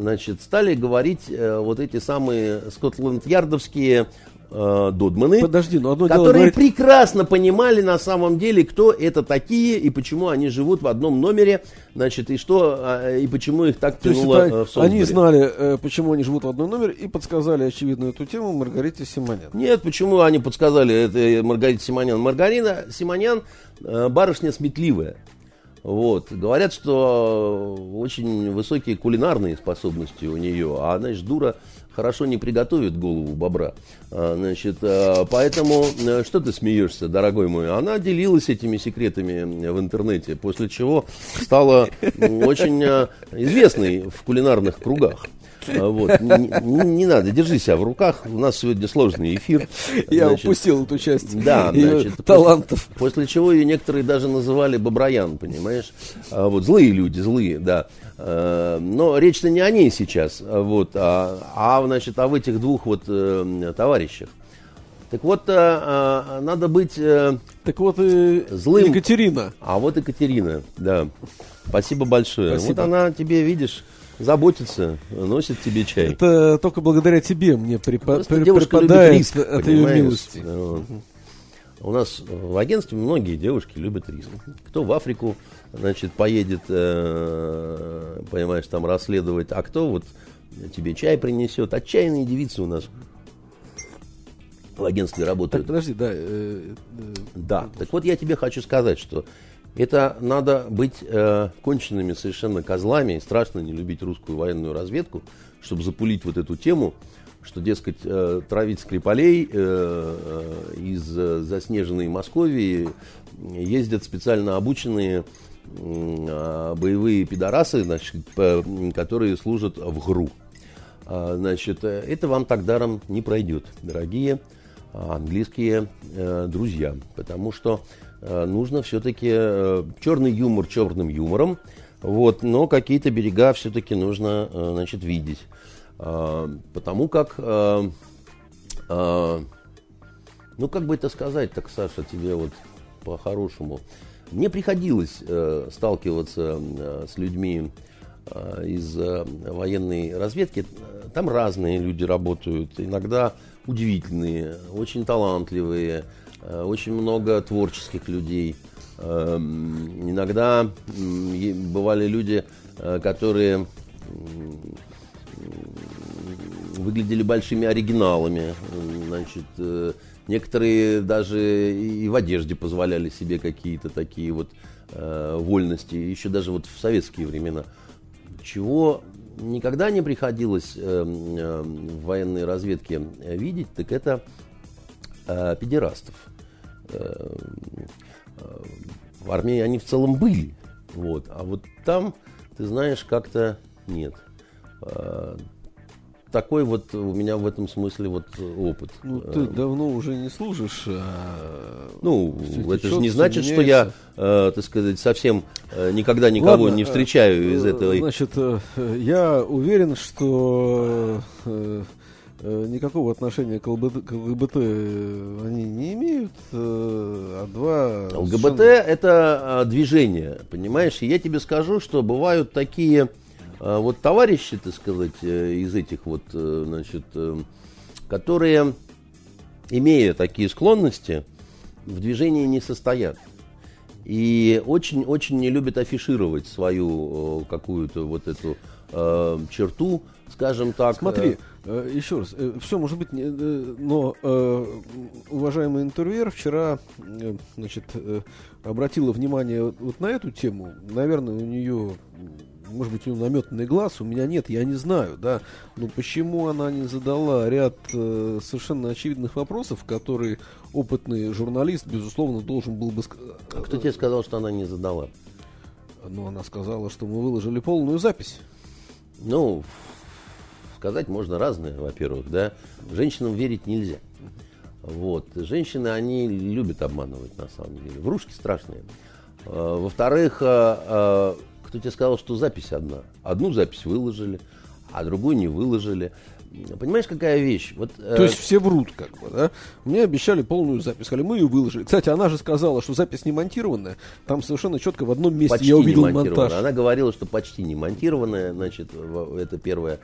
значит, стали говорить э, вот эти самые скотланд-ярдовские э, додманы, Подожди, но одно которые дело говорит... прекрасно понимали на самом деле, кто это такие и почему они живут в одном номере, значит, и что э, и почему их так То тянуло есть, э, в Солсбери. Они знали, э, почему они живут в одном номере и подсказали, очевидно, эту тему Маргарите Симонян. Нет, почему они подсказали это Маргарите Симонян? Маргарина Симонян э, барышня сметливая. Вот. Говорят, что очень высокие кулинарные способности у нее, а она же дура хорошо не приготовит голову бобра. А, значит, а, поэтому, э, что ты смеешься, дорогой мой? Она делилась этими секретами в интернете, после чего стала очень э, известной в кулинарных кругах. А, вот. Не, не, надо, держи себя в руках. У нас сегодня сложный эфир. Я значит, упустил эту часть да, значит, талантов. После, после чего ее некоторые даже называли Боброян, понимаешь? А, вот злые люди, злые, да. А, но речь-то не о ней сейчас, вот, а, а значит, о этих двух вот э, товарищах. Так вот, э, надо быть э, так вот, э, злым. Екатерина. А вот Екатерина, да. Спасибо большое. Спасибо. Вот она тебе, видишь, заботится, носит тебе чай. Это только благодаря тебе мне припа- при- припадает риск, от ее милости. Вот. У нас в агентстве многие девушки любят риск. Кто в Африку, значит, поедет, э, понимаешь, там расследовать, а кто вот тебе чай принесет. Отчаянные девицы у нас в агентстве работают. Так, подожди, да. Э, э, да, так вот я тебе хочу сказать, что это надо быть э, конченными совершенно козлами и страшно не любить русскую военную разведку, чтобы запулить вот эту тему что, дескать, э, травить Скрипалей э, э, из заснеженной Московии ездят специально обученные а, боевые пидорасы, значит, которые служат в ГРУ. А, значит, это вам так даром не пройдет, дорогие а, английские друзья, потому что нужно все-таки черный юмор черным юмором, вот, но какие-то берега все-таки нужно значит, видеть. Потому как, ну как бы это сказать так, Саша, тебе вот по-хорошему, мне приходилось э, сталкиваться э, с людьми э, из э, военной разведки. Там разные люди работают, иногда удивительные, очень талантливые, э, очень много творческих людей. Э, иногда э, бывали люди, э, которые выглядели большими оригиналами. Значит, э, Некоторые даже и в одежде позволяли себе какие-то такие вот э, вольности, еще даже вот в советские времена. Чего никогда не приходилось э, э, в военной разведке видеть, так это э, педерастов. Э, э, в армии они в целом были, вот, а вот там, ты знаешь, как-то нет. Э, такой вот у меня в этом смысле вот опыт. Ну, ты эм. давно уже не служишь. А... Ну, это же не значит, что я, э, так сказать, совсем э, никогда никого Ладно, не встречаю из э, этого. Значит, э, я уверен, что э, э, никакого отношения к ЛГБТ, к ЛГБТ они не имеют, а два... ЛГБТ совершенно... это движение, понимаешь? И я тебе скажу, что бывают такие а вот товарищи, так сказать, э, из этих вот, э, значит, э, которые, имея такие склонности, в движении не состоят. И очень-очень не любят афишировать свою какую-то вот эту э, черту, скажем так. Смотри, э, еще раз, э, все может быть, э, но э, уважаемый интервьюер вчера, э, значит, э, обратила внимание вот на эту тему. Наверное, у нее может быть, у нее наметанный глаз, у меня нет, я не знаю, да. Но почему она не задала ряд э, совершенно очевидных вопросов, которые опытный журналист, безусловно, должен был бы... А кто тебе сказал, что она не задала? Ну, она сказала, что мы выложили полную запись. Ну, сказать можно разное, во-первых, да. Женщинам верить нельзя. Вот. Женщины, они любят обманывать, на самом деле. Врушки страшные. А, во-вторых, а, кто тебе сказал, что запись одна? Одну запись выложили, а другую не выложили. Понимаешь, какая вещь? Вот, э, То есть все врут, как бы, да? Мне обещали полную запись, сказали, мы ее выложили. Кстати, она же сказала, что запись не монтированная. Там совершенно четко в одном месте почти я увидел монтаж. Она говорила, что почти не монтированная, значит, это первое.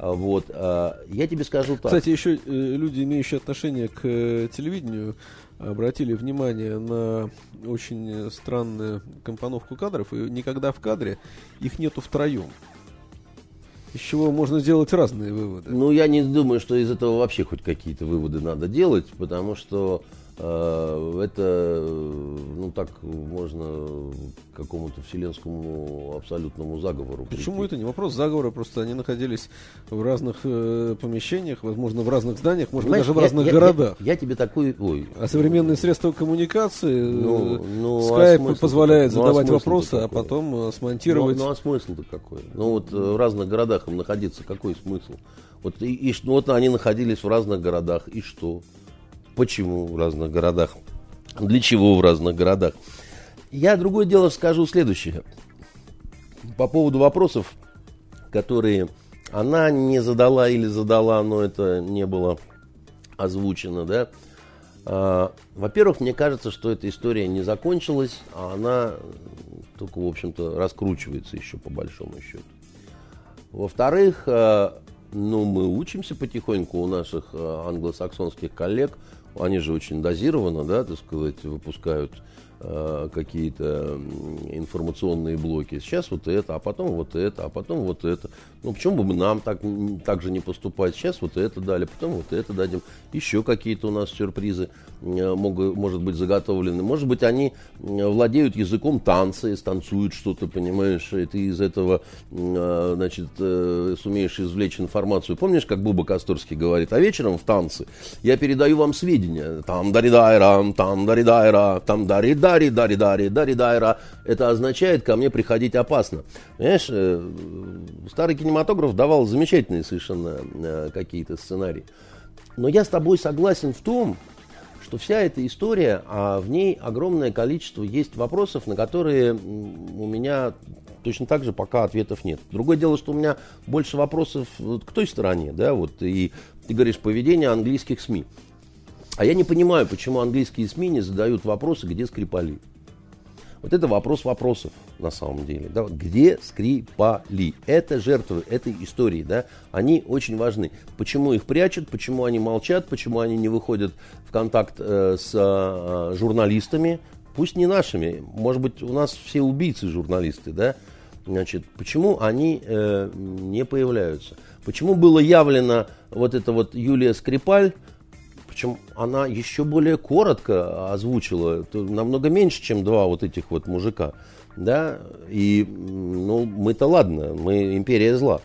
А, вот, а, я тебе скажу так. Кстати, еще э, люди, имеющие отношение к э, телевидению, обратили внимание на очень странную компоновку кадров, и никогда в кадре их нету втроем. Из чего можно сделать разные выводы. Ну, я не думаю, что из этого вообще хоть какие-то выводы надо делать, потому что это, ну так можно к какому-то вселенскому абсолютному заговору. Почему прийти. это не вопрос заговора? Просто они находились в разных э, помещениях, возможно, в разных зданиях, может быть, даже в разных я, городах. Я, я тебе такой... Ой. А современные средства коммуникации, ну, ну, скайп а позволяет ну, а задавать а вопросы, а потом э, смонтировать... Ну, ну а смысл-то какой? Ну вот в разных городах им находиться, какой смысл? Вот, и, и, ну, вот они находились в разных городах, и что? Почему в разных городах, для чего в разных городах. Я другое дело скажу следующее. По поводу вопросов, которые она не задала или задала, но это не было озвучено, да. А, во-первых, мне кажется, что эта история не закончилась, а она только, в общем-то, раскручивается еще по большому счету. Во-вторых, а, ну, мы учимся потихоньку у наших а, англосаксонских коллег – они же очень дозированно, да, так сказать, выпускают какие-то информационные блоки. Сейчас вот это, а потом вот это, а потом вот это. Ну, почему бы нам так, так же не поступать? Сейчас вот это дали, потом вот это дадим. Еще какие-то у нас сюрпризы э, могут, может быть заготовлены. Может быть, они владеют языком танца и станцуют что-то, понимаешь, и ты из этого, э, значит, сумеешь извлечь информацию. Помнишь, как Буба Косторский говорит, а вечером в танце я передаю вам сведения. Там даридайра, там даридайра, там даридари, даридари, даридайра. Это означает, ко мне приходить опасно. Понимаешь, э, старый кинематограф давал замечательные совершенно э, какие-то сценарии. Но я с тобой согласен в том, что вся эта история, а в ней огромное количество есть вопросов, на которые у меня точно так же пока ответов нет. Другое дело, что у меня больше вопросов к той стороне, да, вот, и ты говоришь, поведение английских СМИ. А я не понимаю, почему английские СМИ не задают вопросы, где Скрипали. Вот это вопрос вопросов на самом деле. Да? Где Скрипали? Это жертвы этой истории. Да? Они очень важны. Почему их прячут, почему они молчат, почему они не выходят в контакт э, с э, журналистами, пусть не нашими. Может быть, у нас все убийцы журналисты, да? Значит, почему они э, не появляются? Почему было явлено вот это вот Юлия Скрипаль, причем она еще более коротко озвучила, намного меньше, чем два вот этих вот мужика, да, и, ну, мы-то ладно, мы империя зла.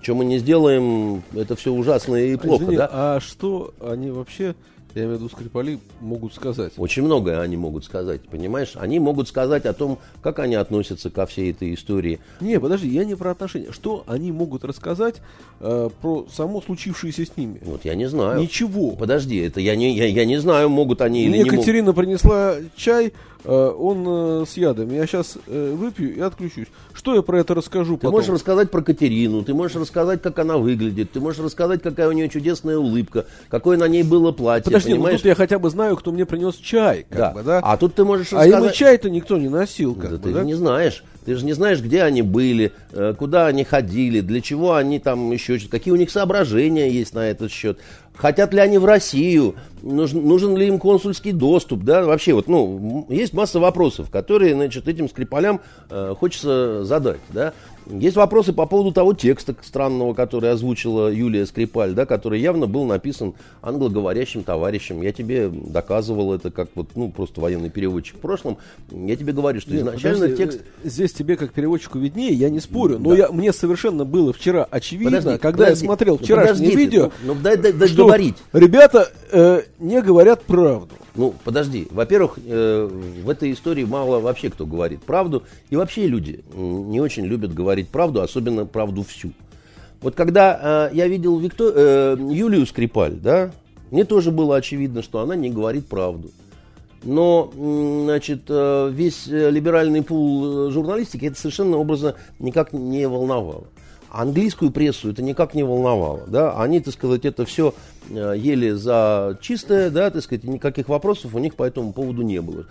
Что мы не сделаем, это все ужасно и плохо, Извини, да? А что они вообще я имею в виду Скрипали, могут сказать. Очень многое они могут сказать, понимаешь? Они могут сказать о том, как они относятся ко всей этой истории. Не, подожди, я не про отношения. Что они могут рассказать э, про само случившееся с ними? Вот я не знаю. Ничего. Подожди, это я не, я, я не знаю, могут они Мне или не Екатерина могут. принесла чай, э, он э, с ядом. Я сейчас э, выпью и отключусь. Что я про это расскажу Ты потом? можешь рассказать про Катерину, ты можешь рассказать, как она выглядит, ты можешь рассказать, какая у нее чудесная улыбка, какое на ней было платье. Подожди, ну тут я хотя бы знаю, кто мне принес чай. Как да. Бы, да? А тут ты можешь рассказать... А им и чай-то никто не носил. Как да бы, ты да? же не знаешь. Ты же не знаешь, где они были, э, куда они ходили, для чего они там еще, какие у них соображения есть на этот счет. Хотят ли они в Россию, нужен, нужен ли им консульский доступ, да, вообще вот, ну, есть масса вопросов, которые, значит, этим скрипалям э, хочется задать, да. Есть вопросы по поводу того текста странного, который озвучила Юлия Скрипаль, да, который явно был написан англоговорящим товарищем. Я тебе доказывал это как вот, ну, просто военный переводчик в прошлом. Я тебе говорю, что Нет, изначально подожди, текст... Э, здесь тебе как переводчику виднее, я не спорю, но да. я, мне совершенно было вчера очевидно, подожди, когда подожди, я смотрел ну, вчерашнее видео, ну, ну дай, дай, дай что говорить. ребята э, не говорят правду. Ну, подожди. Во-первых, э, в этой истории мало вообще кто говорит правду. И вообще люди не очень любят говорить правду, особенно правду всю. Вот когда э, я видел Виктор... э, Юлию Скрипаль, да, мне тоже было очевидно, что она не говорит правду. Но, значит, э, весь либеральный пул э, журналистики это совершенно образно никак не волновало. Английскую прессу это никак не волновало. Да? Они, так сказать, это все э, ели за чистое, да, так сказать, никаких вопросов у них по этому поводу не было.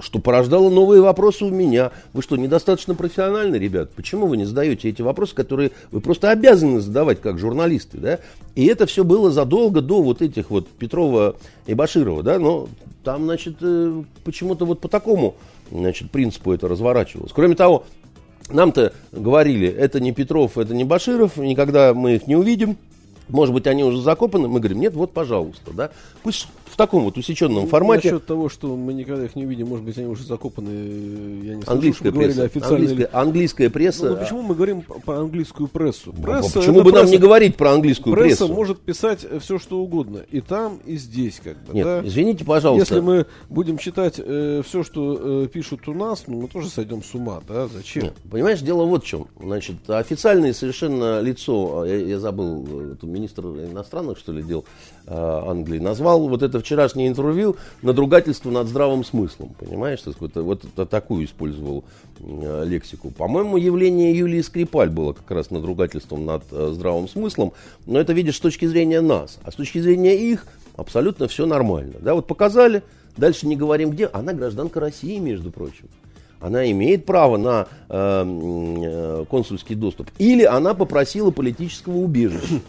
Что порождало новые вопросы у меня. Вы что, недостаточно профессиональны, ребят? Почему вы не задаете эти вопросы, которые вы просто обязаны задавать как журналисты, да? И это все было задолго до вот этих вот Петрова и Баширова, да? Но там, значит, э, почему-то вот по такому, значит, принципу это разворачивалось. Кроме того, нам-то говорили, это не Петров, это не Баширов, никогда мы их не увидим. Может быть, они уже закопаны. Мы говорим, нет, вот, пожалуйста, да. Пусть в таком вот усеченном ну, формате. Насчет того, что мы никогда их не увидим, может быть, они уже закопаны, я не слышу, английская пресса, официально. Английская, английская пресса. Ну, почему мы говорим про английскую прессу? Ну, пресса почему бы пресса, нам не говорить про английскую пресса прессу? Пресса может писать все, что угодно. И там, и здесь, как бы. Нет, да? извините, пожалуйста. Если мы будем читать э, все, что э, пишут у нас, ну, мы тоже сойдем с ума, да? Зачем? Нет, понимаешь, дело вот в чем. Значит, официальное совершенно лицо, а, я, я забыл, э, это министр иностранных, что ли, дел э, Англии, назвал вот это вчерашнее интервью надругательство над здравым смыслом, понимаешь? Вот, вот такую использовал э, лексику. По-моему, явление Юлии Скрипаль было как раз надругательством над э, здравым смыслом, но это видишь с точки зрения нас, а с точки зрения их абсолютно все нормально. Да, вот показали, дальше не говорим где, она гражданка России, между прочим она имеет право на э, э, консульский доступ. Или она попросила политического убежища.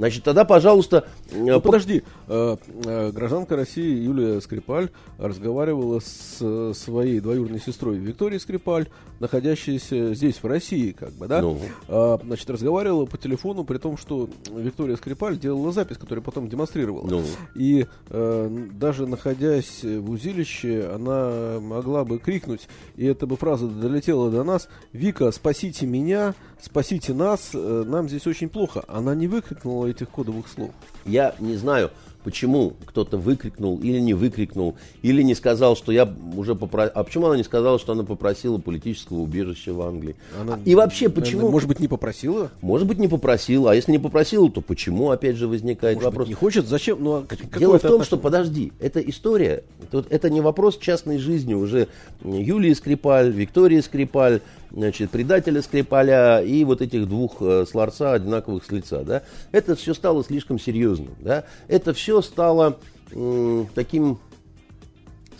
Значит, тогда, пожалуйста... э, Ну, по- подожди, э, э, гражданка России Юлия Скрипаль разговаривала с своей двоюродной сестрой Викторией Скрипаль, находящейся здесь, в России, как бы, да? Ну. А, значит, разговаривала по телефону, при том, что Виктория Скрипаль делала запись, которую потом демонстрировала. Ну. И даже находясь в узилище, она могла бы крикнуть, и эта бы фраза долетела до нас, «Вика, спасите меня, спасите нас, нам здесь очень плохо». Она не выкрикнула этих кодовых слов. Я не знаю, почему кто-то выкрикнул или не выкрикнул, или не сказал, что я уже попросил... А почему она не сказала, что она попросила политического убежища в Англии? Она, и вообще, почему... Может быть, не попросила? Может быть, не попросила. А если не попросила, то почему, опять же, возникает Может вопрос. быть, не хочет? Зачем? Ну, а как- Дело в это том, отношение? что, подожди, это история, тут это не вопрос частной жизни уже Юлии Скрипаль, Виктории Скрипаль, значит, предателя Скрипаля и вот этих двух э, с ларца одинаковых с лица, да. Это все стало слишком серьезным, да. Это все стало м, таким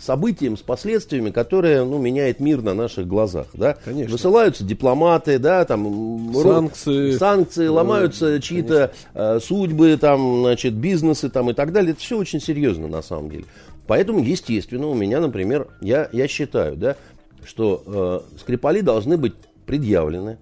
событием с последствиями, которое ну, меняет мир на наших глазах. Да? Конечно. Высылаются дипломаты, да, там, Санкции. санкции, ломаются чьи-то э, судьбы, там, значит, бизнесы там, и так далее. Это все очень серьезно на самом деле. Поэтому, естественно, у меня, например, я, я считаю, да, что э, Скрипали должны быть предъявлены.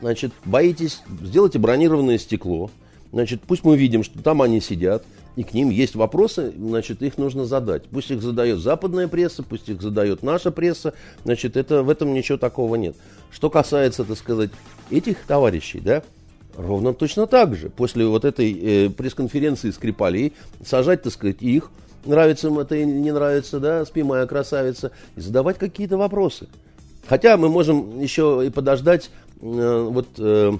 Значит, боитесь, сделайте бронированное стекло. Значит, пусть мы видим, что там они сидят, и к ним есть вопросы, значит, их нужно задать. Пусть их задает западная пресса, пусть их задает наша пресса, значит, это, в этом ничего такого нет. Что касается, так сказать, этих товарищей, да, ровно точно так же. После вот этой э, пресс-конференции Скрипалей сажать, так сказать, их, нравится им это или не нравится, да, спи моя красавица, и задавать какие-то вопросы. Хотя мы можем еще и подождать э, вот э,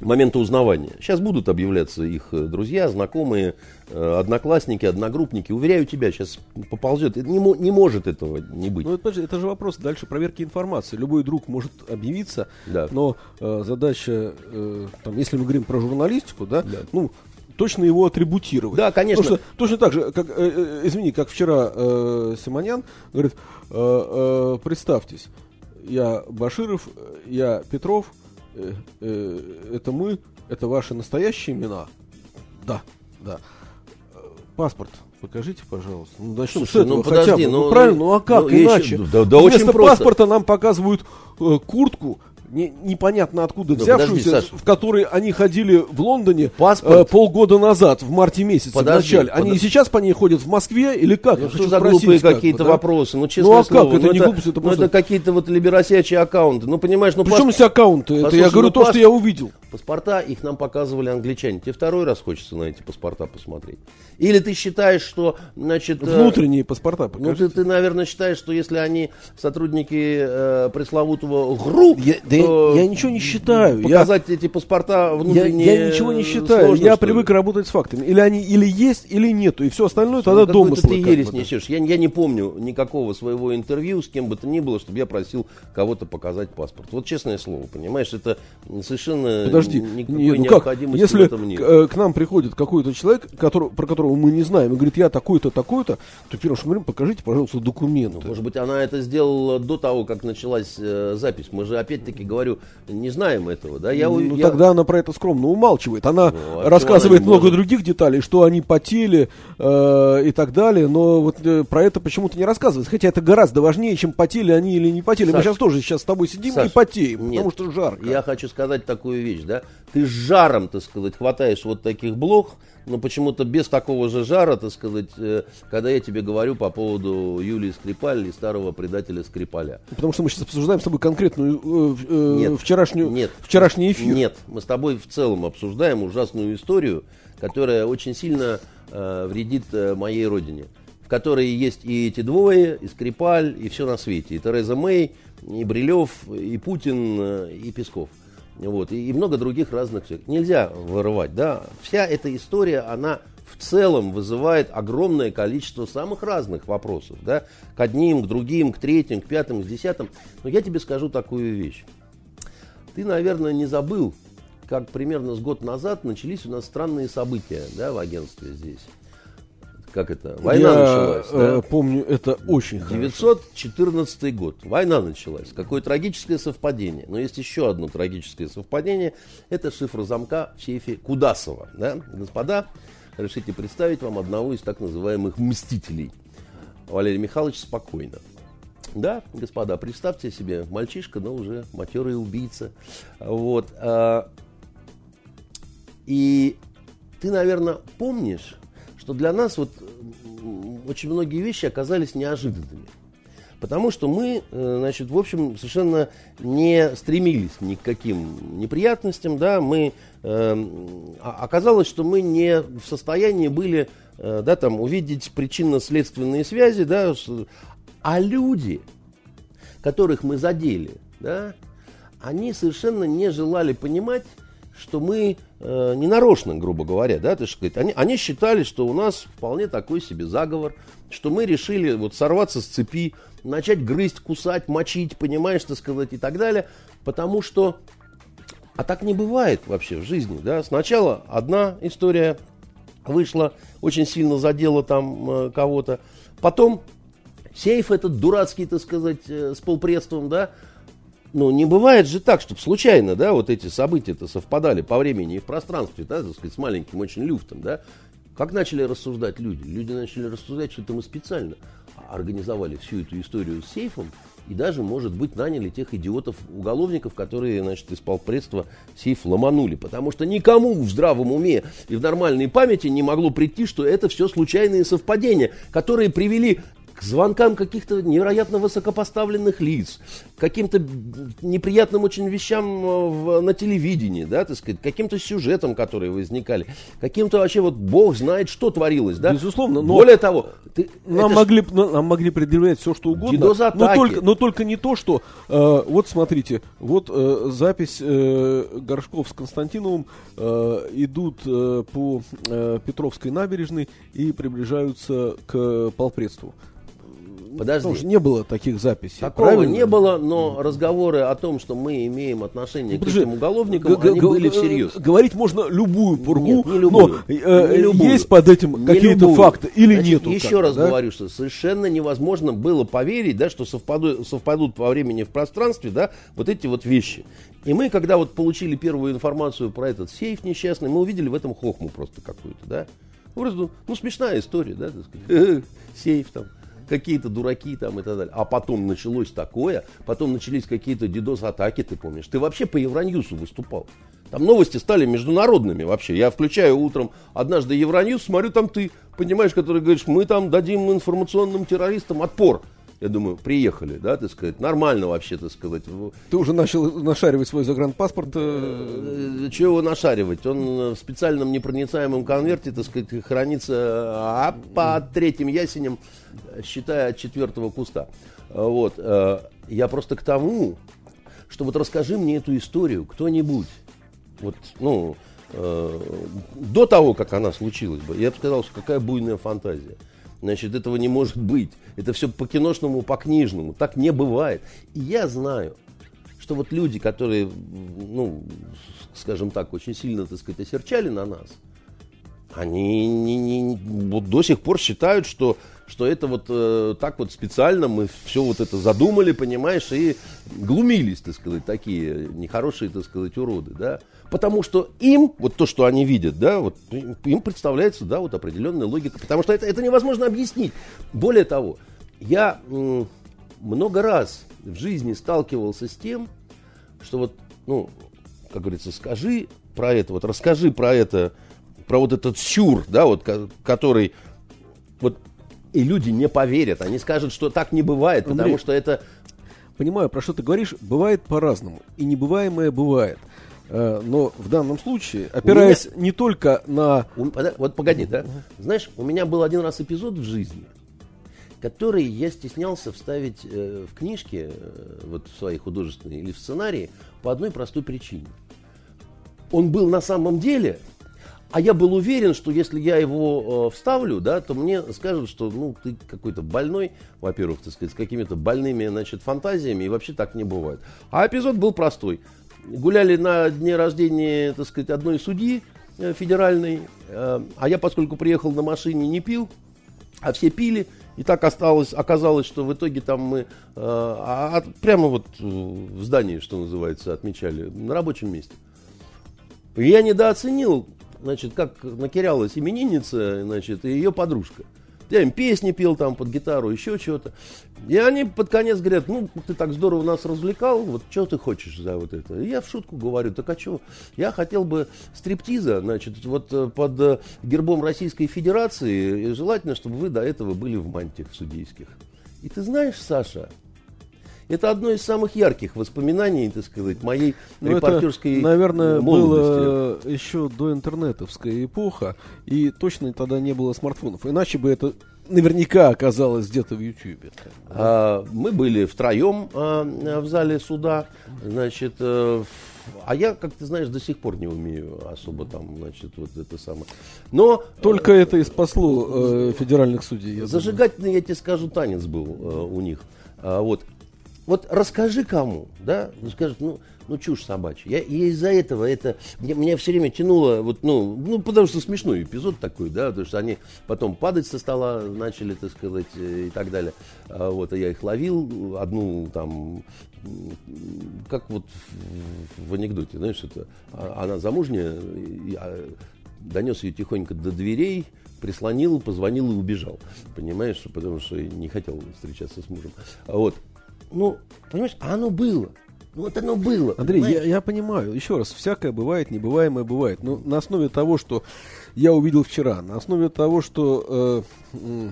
момента узнавания. Сейчас будут объявляться их э, друзья, знакомые, э, одноклассники, одногруппники. Уверяю тебя, сейчас поползет. Не, не может этого не быть. Ну, это, это же вопрос дальше проверки информации. Любой друг может объявиться, Да. но э, задача, э, там, если мы говорим про журналистику, да, ну, точно его атрибутировать. Да, конечно. Потому что точно так же, как, э, э, извини, как вчера э, Симонян говорит, э, э, представьтесь, я Баширов, я Петров, э, э, это мы, это ваши настоящие имена? Да, да. Паспорт. Покажите, пожалуйста. Ну, начнем Слушай, с этого ну, хотя подожди, бы. Ну, ну, правильно, ну а как ну, еще- иначе? да- да Вместо очень просто. паспорта нам показывают э, куртку, не- непонятно откуда Ну, подожди, взявшуюся, Саш. в которой они ходили в Лондоне Паспорт. э, полгода назад, в марте месяце, Подожди, в начале. Они подо- и сейчас по ней ходят в Москве или как? Ну, Я что за глупые как бы, какие-то да? вопросы? Ну, честное Ну, а как? слово, Это ну, не глупость, это ну, просто- это какие-то вот либеросячие аккаунты. Ну, понимаешь, ну, Причем пас- здесь аккаунты? Это Послушай, я говорю ну, то, пас- что я увидел. Паспорта, их нам показывали англичане. Тебе второй раз хочется на эти паспорта посмотреть? Или ты считаешь, что, значит... э, Внутренние паспорта Ну, покажите. ты, ты, наверное, считаешь, что если они сотрудники э, пресловутого ГРУ, Я, да я- я ничего не считаю. Я, показать эти паспорта я, внутренние я ничего не считаю. сложно, я что ли? привык работать с фактами. Или они или есть, или нету. И все остальное тогда Ну, домыслы. ты как ересь несешь. Я, я не помню никакого своего интервью с кем бы то ни было, чтобы я просил кого-то показать паспорт. Вот честное слово, понимаешь, это совершенно Подожди, никакой не, ну как, необходимости если в этом нет. к, э, к нам приходит какой-то человек, который, про которого мы не знаем, и говорит, я такой-то, такой-то, то первое, что мы говорим, покажите, пожалуйста, документы. Ну, Может быть, она это сделала до того, как началась э, запись. Мы же, опять-таки, говорю, не знаем этого, да? Я, у- ну, я- тогда она про это скромно умалчивает. Она Ну, а рассказывает она много может? других деталей, что они потели э, и так далее, но вот э, про это почему-то не рассказывает. Хотя это гораздо важнее, чем потели они или не потели. Мы Саш, сейчас тоже сейчас с тобой сидим Саш, и потеем, нет, потому что жарко. Я хочу сказать такую вещь, да? Ты с жаром, так сказать, хватаешь вот таких блох, но почему-то без такого же жара, так сказать, э, когда я тебе говорю по поводу Юлии Скрипаль и старого предателя Скрипаля. Потому что мы сейчас обсуждаем с тобой конкретную э, э, Нет. вчерашнюю, Нет. вчерашний эфир. Нет, мы с тобой в целом обсуждаем ужасную историю, которая очень сильно э, вредит э, моей родине. В которой есть и эти двое, и Скрипаль, и все на свете. И Тереза Мэй, и Брилев, и Путин, э, и Песков. Вот, и, и много других разных. Нельзя вырывать, да. Вся эта история, она в целом вызывает огромное количество самых разных вопросов, да, к одним, к другим, к третьим, к пятым, к десятым. Но я тебе скажу такую вещь. Ты, наверное, не забыл, как примерно с год назад начались у нас странные события да, в агентстве здесь. Как это, война Я, началась. э, да? помню, это очень хорошо. 914 год. Война началась. Какое трагическое совпадение. Но есть еще одно трагическое совпадение. Это шифр замка в сейфе Кудасова. Да? Господа, решите представить вам одного из так называемых мстителей. Валерий Михайлович спокойно. Да, господа, представьте себе, мальчишка, но уже матерый убийца. Вот. а, И ты, наверное, помнишь, что для нас вот очень многие вещи оказались неожиданными. Потому что мы, э, значит, в общем, совершенно не стремились ни к каким неприятностям, да, мы, э, оказалось, что мы не в состоянии были, э, да, там, увидеть причинно-следственные связи, да, а люди, которых мы задели, да, они совершенно не желали понимать, что мы э, не нарочно, грубо говоря, да, так сказать, они, они считали, что у нас вполне такой себе заговор, что мы решили вот сорваться с цепи, начать грызть, кусать, мочить, понимаешь, так сказать, и так далее, потому что, а так не бывает вообще в жизни, да, сначала одна история вышла, очень сильно задела там э, кого-то, потом сейф этот дурацкий, так сказать, э, с полпредством, да, ну, не бывает же так, чтобы случайно, да, вот эти события-то совпадали по времени и в пространстве, да, так сказать, с маленьким очень люфтом, да. Как начали рассуждать люди? Люди начали рассуждать, что это мы специально организовали всю эту историю с сейфом и даже, может быть, наняли тех идиотов-уголовников, которые, значит, из полпредства сейф ломанули. Потому что никому в здравом уме и в нормальной памяти не могло прийти, что это все случайные совпадения, которые привели к звонкам каких-то невероятно высокопоставленных лиц, к каким-то неприятным очень вещам э, в- на телевидении, да, так сказать, каким-то сюжетам, которые возникали, каким-то вообще вот бог знает, что творилось, да. Безусловно, но- Более того, ты- Нам ж- могли, б- нам могли предъявлять все, что угодно, но только, но только не то, что... э, вот смотрите, вот э, запись э, Горшков с Константиновым э, идут э, по э, Петровской набережной и приближаются к полпредству. Подожди. Потому что не было таких записей. Такого правильно? не было, но разговоры о том, что мы имеем отношение к Подожди, этим уголовникам, г- они г- были всерьез. Говорить можно любую пургу, Нет, не любую. но э, Не любую. есть под этим какие-то факты или Значит, нету. Еще раз да? говорю, что совершенно невозможно было поверить, да, что совпаду- совпадут по времени в пространстве, да, вот эти вот вещи. И мы, когда вот получили первую информацию про этот сейф несчастный, мы увидели в этом хохму просто какую-то, да. Ну, просто, ну, смешная история, да, так сказать. Сейф там, какие-то дураки там и так далее. А потом началось такое, потом начались какие-то дидос-атаки, ты помнишь. Ты вообще по Евроньюсу выступал. Там новости стали международными вообще. Я включаю утром однажды Евроньюз, смотрю, там ты, понимаешь, который говоришь, мы там дадим информационным террористам отпор. Я думаю, приехали, да, так сказать, нормально вообще, так сказать. Ты уже начал нашаривать свой загранпаспорт. э, Э, Чего его нашаривать? Он э, в специальном непроницаемом конверте, так сказать, хранится а, по третьим ясеням, считая от четвертого куста. Вот. Я просто к тому, что вот расскажи мне эту историю кто-нибудь. Вот, ну, до того, как она случилась бы, я бы сказал, что какая буйная фантазия. Значит, этого не может быть. Это все по-киношному, по-книжному. Так не бывает. И я знаю, что вот люди, которые, ну, скажем так, очень сильно, так сказать, осерчали на нас, они не, не- вот до сих пор считают, что, что это вот э, так вот специально мы все вот это задумали, понимаешь, и глумились, так сказать, такие нехорошие, так сказать, уроды, да. Потому что им, вот то, что они видят, да, вот им представляется, да, вот определенная логика, потому что это, это невозможно объяснить. Более того, я м, много раз в жизни сталкивался с тем, что вот, ну, как говорится, скажи про это, вот расскажи про это, про вот этот сюр, да, вот, ко- который, вот, и люди не поверят, они скажут, что так не бывает, потому Андрей, что это, Понимаю, про что ты говоришь, бывает по-разному. И небываемое бывает. Э, Но в данном случае, опираясь не только на... у- вот погоди, да, знаешь, у меня был один раз эпизод в жизни, который я стеснялся вставить э, в книжки, э, вот в свои художественные или в сценарии, по одной простой причине. Он был на самом деле, а я был уверен, что если я его э, вставлю, да, то мне скажут, что ну ты какой-то больной, во-первых, так сказать, с какими-то больными, значит, фантазиями, и вообще так не бывает. А эпизод был простой. Гуляли на дне рождения, так сказать, одной судьи э, федеральной, э, а я, поскольку приехал на машине, не пил, А все пили, и так осталось, оказалось, что в итоге там мы э, а, а, прямо вот в здании, что называется, отмечали, на рабочем месте. Я недооценил, значит, как накирялась именинница, значит, и ее подружка. Я им песни пел там под гитару, еще что-то. И они под конец говорят, ну, ты так здорово нас развлекал, вот что ты хочешь за вот это? И я в шутку говорю, так а что? Я хотел бы стриптиза, значит, вот э, под э, гербом Российской Федерации, и желательно, чтобы вы до этого были в мантиях судейских. И ты знаешь, Саша, это одно из самых ярких воспоминаний, так сказать, моей ну, репортерской это, наверное, молодости. было еще до интернетовская эпоха, и точно тогда не было смартфонов. Иначе бы это наверняка оказалось где-то в Ютьюбе. А, мы были втроем а, в зале суда, значит, а, а я, как ты знаешь, до сих пор не умею особо там, значит, вот это самое. Но только это и спасло э, федеральных судей. Я зажигательный, думаю. я тебе скажу, танец был э, у них. А, вот вот расскажи кому, да, ну скажет, ну, ну чушь собачья. Я, я из-за этого это меня, меня все время тянуло, вот, ну, ну, потому что смешной эпизод такой, да, потому что они потом падать со стола начали, так сказать, э, и так далее. А, вот, а я их ловил, одну там, как вот в, анекдоте, знаешь, это, а, она замужняя, я донес ее тихонько до дверей, прислонил, позвонил и убежал. Понимаешь, потому что не хотел встречаться с мужем. Вот ну, понимаешь, а оно было. Ну, вот оно было. Андрей, я, я понимаю, еще раз, всякое бывает, небываемое бывает. Но на основе того, что я увидел вчера, на основе того, что э,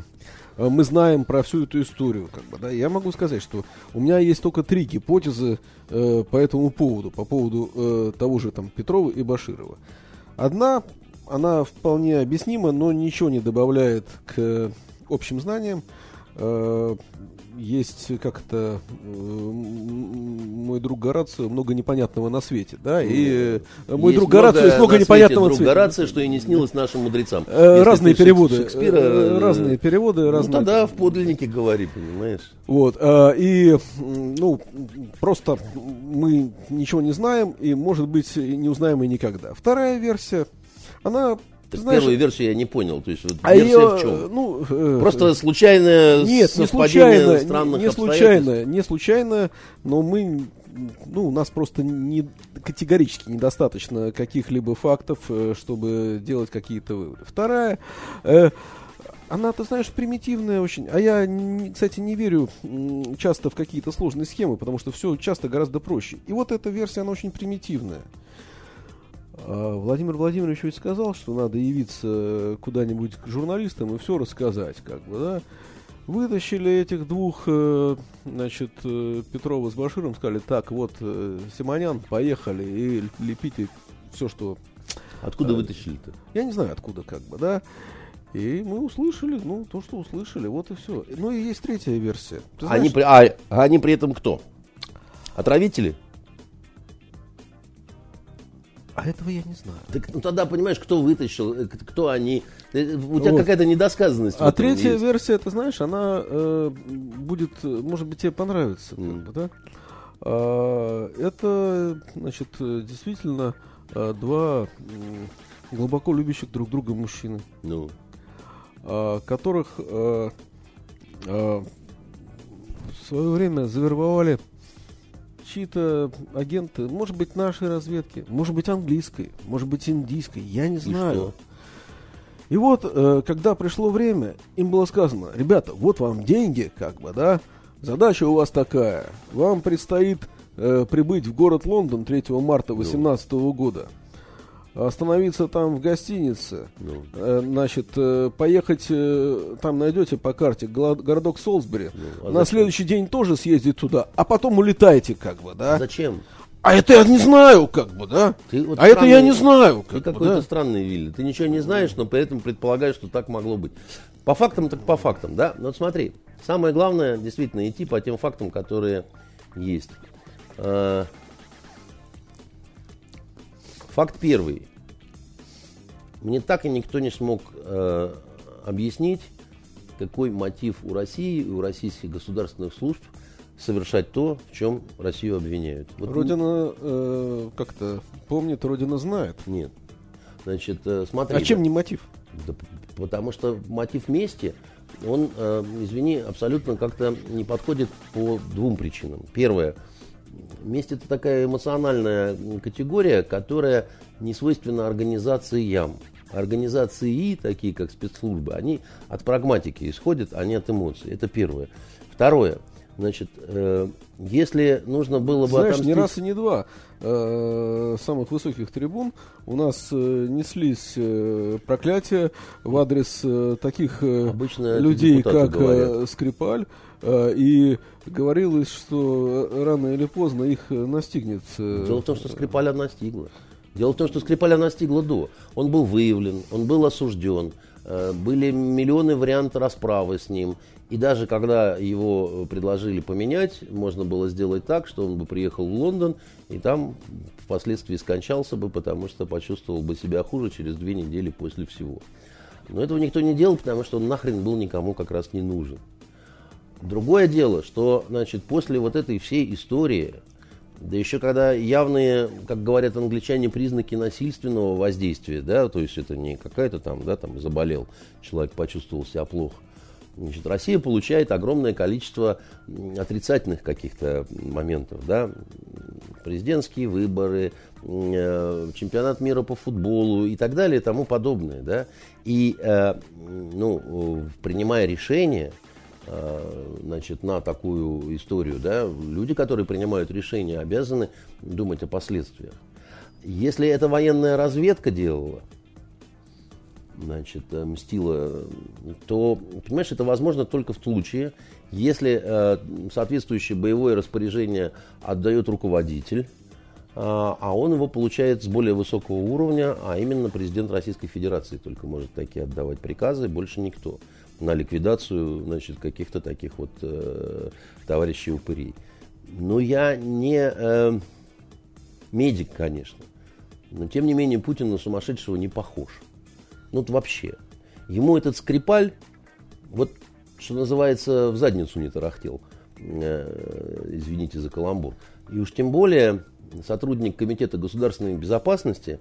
э, мы знаем про всю эту историю, как бы, да, я могу сказать, что у меня есть только три гипотезы э, по этому поводу, по поводу э, того же там Петрова и Баширова. Одна, она вполне объяснима, но ничего не добавляет к общим знаниям. Э, есть как-то э, мой друг Горацио много непонятного на свете, да, и э, мой есть друг Горацио есть много непонятного на свете. Горацио, что и не снилось нашим мудрецам. Э, разные переводы, Шекспира, э, разные переводы, ну, разные. тогда в подлиннике говори, понимаешь. Вот, э, и ну просто мы ничего не знаем и, может быть, не узнаем и никогда. Вторая версия, она так Знаешь, первую версию я не понял. То есть вот а версия ее, в чем? Ну, э, Просто случайное нет, не случайно, странных не, не случайно, не случайно, но мы, ну, у нас просто не категорически недостаточно каких-либо фактов, э, чтобы делать какие-то выводы. Вторая. Э, она, ты знаешь, примитивная очень. А я, кстати, не верю часто в какие-то сложные схемы, потому что все часто гораздо проще. И вот эта версия, она очень примитивная. А Владимир Владимирович ведь сказал, что надо явиться куда-нибудь к журналистам и все рассказать, как бы, да. Вытащили этих двух, э, значит, э, Петрова с Баширом, сказали, так, вот, э, Симонян, поехали и лепите все, что... Откуда вытащили-то? Я не знаю, откуда, как бы, да. И мы услышали, ну, то, что услышали, вот и все. Ну и есть третья версия. знаешь, они, при, а, а они при этом кто? Отравители? А этого я не знаю. Так ну, тогда понимаешь, кто вытащил, э, кто они. Э, у тебя вот. какая-то недосказанность. А третья есть. версия, ты знаешь, она э, будет, может быть, тебе понравится. Mm. Как бы, да? а, это, значит, действительно а, два глубоко любящих друг друга мужчины. Ну. А, которых а, а, в свое время завербовали чьи-то агенты, может быть, нашей разведки, может быть, английской, может быть, индийской, я не знаю. И, И вот, э, когда пришло время, им было сказано, ребята, вот вам деньги, как бы, да, задача у вас такая, вам предстоит э, прибыть в город Лондон 3 марта 2018 ну. года остановиться там в гостинице, ну. э, значит, э, поехать, э, там найдете по карте городок Солсбери, ну, а на зачем? следующий день тоже съездить туда, а потом улетайте, как бы, да? Зачем? А это я не знаю, как бы, да? Ты вот а странный, это я не знаю. Как ты какой-то да? странный, Вилли. Ты ничего не знаешь, но при этом предполагаешь, что так могло быть. По фактам, так по фактам, да? Но вот смотри, самое главное, действительно, идти по тем фактам, которые есть. А, Факт первый. Мне так и никто не смог э, объяснить, какой мотив у России и у российских государственных служб совершать то, в чем Россию обвиняют. Вот Родина э, как-то помнит, Родина знает. Нет. Значит, э, смотри. А чем не мотив? Да, потому что мотив мести он, э, извини, абсолютно как-то не подходит по двум причинам. Первое. Месть это такая эмоциональная категория, которая не свойственна организациям. Организации, такие как спецслужбы, они от прагматики исходят, а не от эмоций. Это первое. Второе. Значит, э, если нужно было бы Знаешь, отомстить... не раз и не два э, самых высоких трибун у нас э, неслись э, проклятия в адрес э, таких э, Обычно людей, как э, Скрипаль, и говорилось, что рано или поздно их э, настигнет. э, Дело в том, что Скрипаля настигла. Дело в том, что Скрипаля настигла до. Он был выявлен, он был осужден, э, были миллионы вариантов расправы с ним. И даже когда его предложили поменять, можно было сделать так, что он бы приехал в Лондон и там впоследствии скончался бы, потому что почувствовал бы себя хуже через две недели после всего. Но этого никто не делал, потому что он нахрен был никому как раз не нужен. Другое дело, что значит, после вот этой всей истории, да еще когда явные, как говорят англичане, признаки насильственного воздействия, да, то есть это не какая-то там, да, там заболел, человек почувствовал себя плохо. Значит, Россия получает огромное количество отрицательных каких-то моментов, да, президентские выборы, э, чемпионат мира по футболу и так далее и тому подобное, да. И, э, ну, принимая решение, значит, на такую историю, да, люди, которые принимают решения, обязаны думать о последствиях. Если это военная разведка делала, значит, э, мстила, то, понимаешь, это возможно только в случае, если э, соответствующее боевое распоряжение отдает руководитель, а а он его получает с более высокого уровня, а именно президент Российской Федерации только может такие отдавать приказы, больше никто на ликвидацию значит, каких-то таких вот э, товарищей упырей. Но я не э, медик, конечно, но тем не менее Путин на сумасшедшего не похож. Ну вот вообще. Ему этот Скрипаль, вот что называется, в задницу не тарахтел. Э, извините за каламбур. И уж тем более сотрудник Комитета государственной безопасности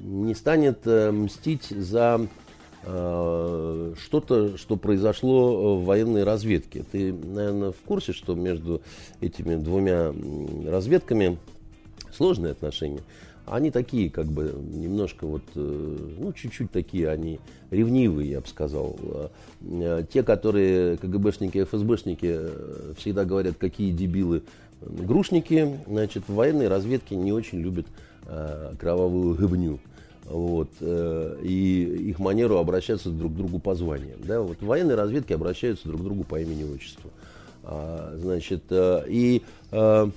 не станет э, мстить за что-то, что произошло в военной разведке. Ты, наверное, в курсе, что между этими двумя разведками сложные отношения. Они такие, как бы, немножко вот, э, ну, чуть-чуть такие они ревнивые, я бы сказал. Э, Те, которые КГБшники, ФСБшники э, всегда говорят, какие дебилы э, грушники, значит, в военной разведке не очень любят э, кровавую гыбню. Вот, э, и их манеру обращаться друг к другу по званиям. Да? Вот в военной разведке обращаются друг к другу по имени и отчеству. А, значит, э, и э,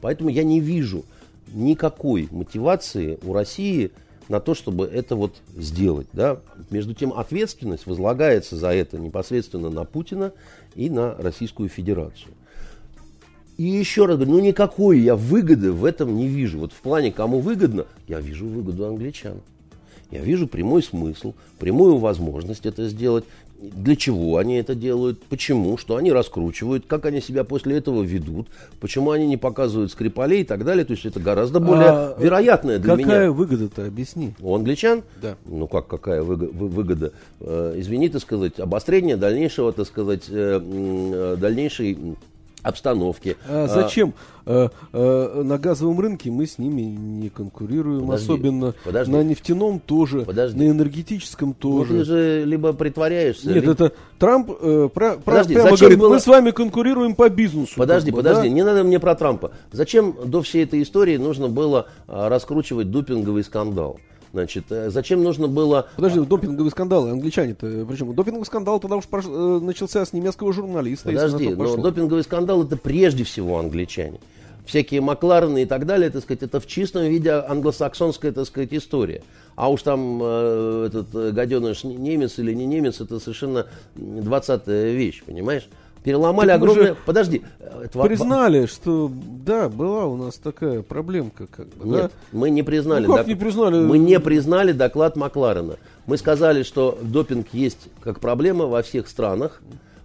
поэтому я не вижу никакой мотивации у России на то, чтобы это вот сделать. Да? Между тем ответственность возлагается за это непосредственно на Путина и на Российскую Федерацию. И еще раз говорю, ну никакой я выгоды в этом не вижу. Вот в плане, кому выгодно, я вижу выгоду англичан. Я вижу прямой смысл, прямую возможность это сделать. Для чего они это делают, почему, что они раскручивают, как они себя после этого ведут, почему они не показывают скрипалей и так далее. То есть это гораздо более А вероятное для Какая меня. выгода-то, объясни. У англичан? Да. Ну как, какая выго- вы- выгода? Э, извини, так сказать, обострение дальнейшего, так сказать, э, э, дальнейшей обстановки. А зачем? Э, э, на газовом рынке мы с ними не конкурируем, Подожди, особенно подожди. на нефтяном тоже, Подожди. на энергетическом Ну, тоже. ты же либо притворяешься, Нет, либо- это Трамп э, про- Подожди, прямо говорит, было- мы с вами конкурируем по бизнесу. Подожди, как бы, подожди, да? не надо мне про Трампа. Зачем до всей этой истории нужно было а, раскручивать допинговый скандал? Значит, э, зачем нужно было... Подожди, допинговые скандалы, англичане-то, причем допинговый скандал тогда уж прош- э, начался с немецкого журналиста. Подожди, но допинговый скандал это прежде всего англичане. Всякие Макларены и так далее, так сказать, это в чистом виде англосаксонская, так сказать, история. А уж там э, этот э, гаденыш не- немец или не немец, это совершенно 20 вещь, понимаешь? Переломали Так огромное... Подожди. э, это Признали, что да, была у нас такая проблемка, как бы, Нет, да? мы не признали. Ну, как док- не признали? Мы не признали доклад Макларена. Мы сказали, что допинг есть как проблема во всех странах.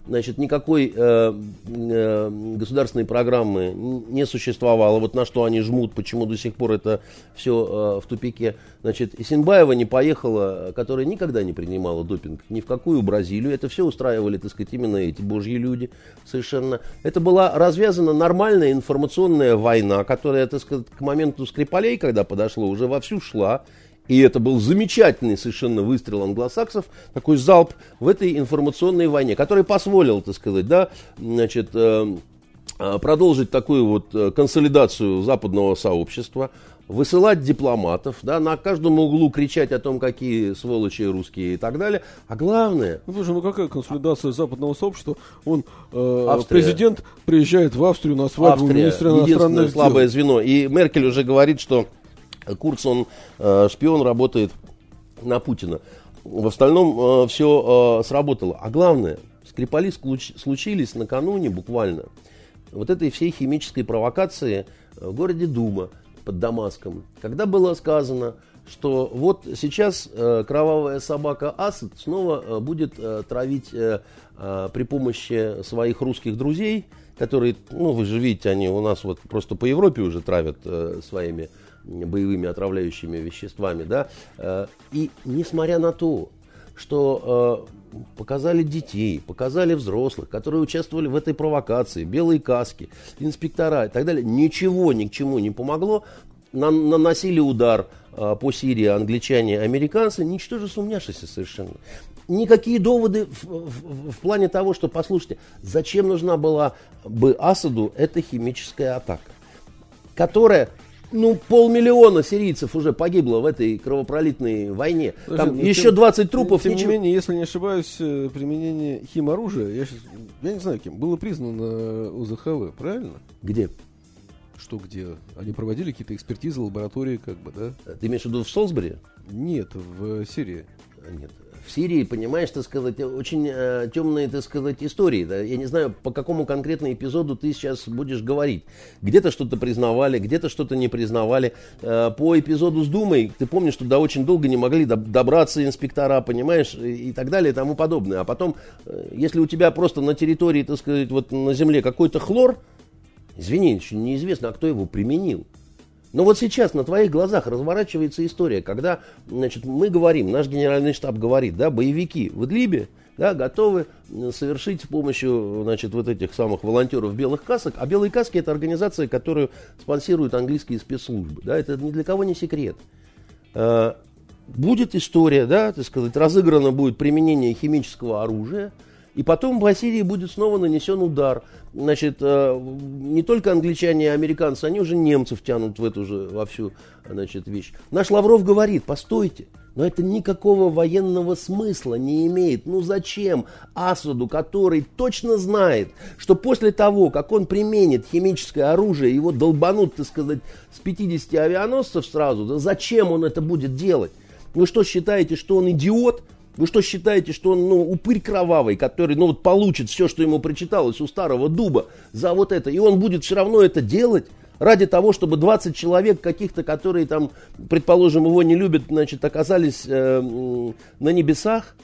Значит, никакой э, э, государственной программы не существовало. Вот на что они жмут, почему до сих пор это все э, в тупике. Значит, Исенбаева не поехала, которая никогда не принимала допинг ни в какую Бразилию. Это все устраивали, так сказать, именно эти божьи люди совершенно. Это была развязана нормальная информационная война, которая, так сказать, к моменту Скрипалей, когда подошло, уже вовсю шла. И это был замечательный совершенно выстрел англосаксов, такой залп в этой информационной войне, который позволил, так сказать, да, значит, э, э, продолжить такую вот э, консолидацию западного сообщества, высылать дипломатов, да, на каждом углу кричать о том, какие сволочи русские и так далее. А главное... Ну, слушай, ну какая консолидация западного сообщества? Он, э, президент приезжает в Австрию на свадьбу Австрия, министра иностранных дел. слабое звено. И Меркель уже говорит, что Курц, он э, шпион, работает на Путина. В остальном э, все э, сработало. А главное, Скрипали случились накануне буквально вот этой всей химической провокации в городе Дума под Дамаском, когда было сказано, что вот сейчас э, кровавая собака Асад снова э, будет э, травить э, э, при помощи своих русских друзей, которые, ну вы же видите, они у нас вот просто по Европе уже травят э, своими боевыми отравляющими веществами, да, э, и несмотря на то, что э, показали детей, показали взрослых, которые участвовали в этой провокации, белые каски, инспектора и так далее, ничего ни к чему не помогло, наносили удар э, по Сирии англичане американцы, ничтоже сумняшися совершенно. Никакие доводы в, в, в плане того, что, послушайте, зачем нужна была бы Асаду эта химическая атака, которая ну, полмиллиона сирийцев уже погибло в этой кровопролитной войне. Там Слушай, ну, еще тем, 20 трупов. Тем ничего... не менее, если не ошибаюсь, э, применение химоружия, я, сейчас, я не знаю кем, было признано УЗХВ, правильно? Где? Что где? Они проводили какие-то экспертизы, лаборатории, как бы, да? Ты имеешь в виду в Солсбери? Нет, в Сирии. Нет, в Сирии, понимаешь, так сказать, очень э, темные, так сказать, истории. Да? Я не знаю, по какому конкретному эпизоду ты сейчас будешь говорить. Где-то что-то признавали, где-то что-то не признавали. Э, по эпизоду с Думой, ты помнишь, что да, очень долго не могли добраться инспектора, понимаешь, и, и так далее, и тому подобное. А потом, э, если у тебя просто на территории, так сказать, вот на земле какой-то хлор, извини, еще неизвестно, а кто его применил. Но вот сейчас на твоих глазах разворачивается история, когда значит, мы говорим, наш генеральный штаб говорит, да, боевики в Идлибе да, готовы совершить с помощью значит, вот этих самых волонтеров белых касок. А белые каски это организация, которую спонсируют английские спецслужбы. Да, это ни для кого не секрет. А, будет история, да, так сказать, разыграно будет применение химического оружия – и потом в Сирии будет снова нанесен удар. Значит, э, не только англичане и американцы, они уже немцев тянут в эту же во всю значит, вещь. Наш Лавров говорит, постойте, но это никакого военного смысла не имеет. Ну зачем Асаду, который точно знает, что после того, как он применит химическое оружие, его долбанут, так сказать, с 50 авианосцев сразу, да зачем он это будет делать? Вы что, считаете, что он идиот? Вы что считаете, что он, ну, упырь кровавый, который, ну, вот получит все, что ему прочиталось у старого дуба за вот это, и он будет все равно это делать? Ради того, чтобы 20 человек каких-то, которые там, предположим, его не любят, значит, оказались э, на небесах?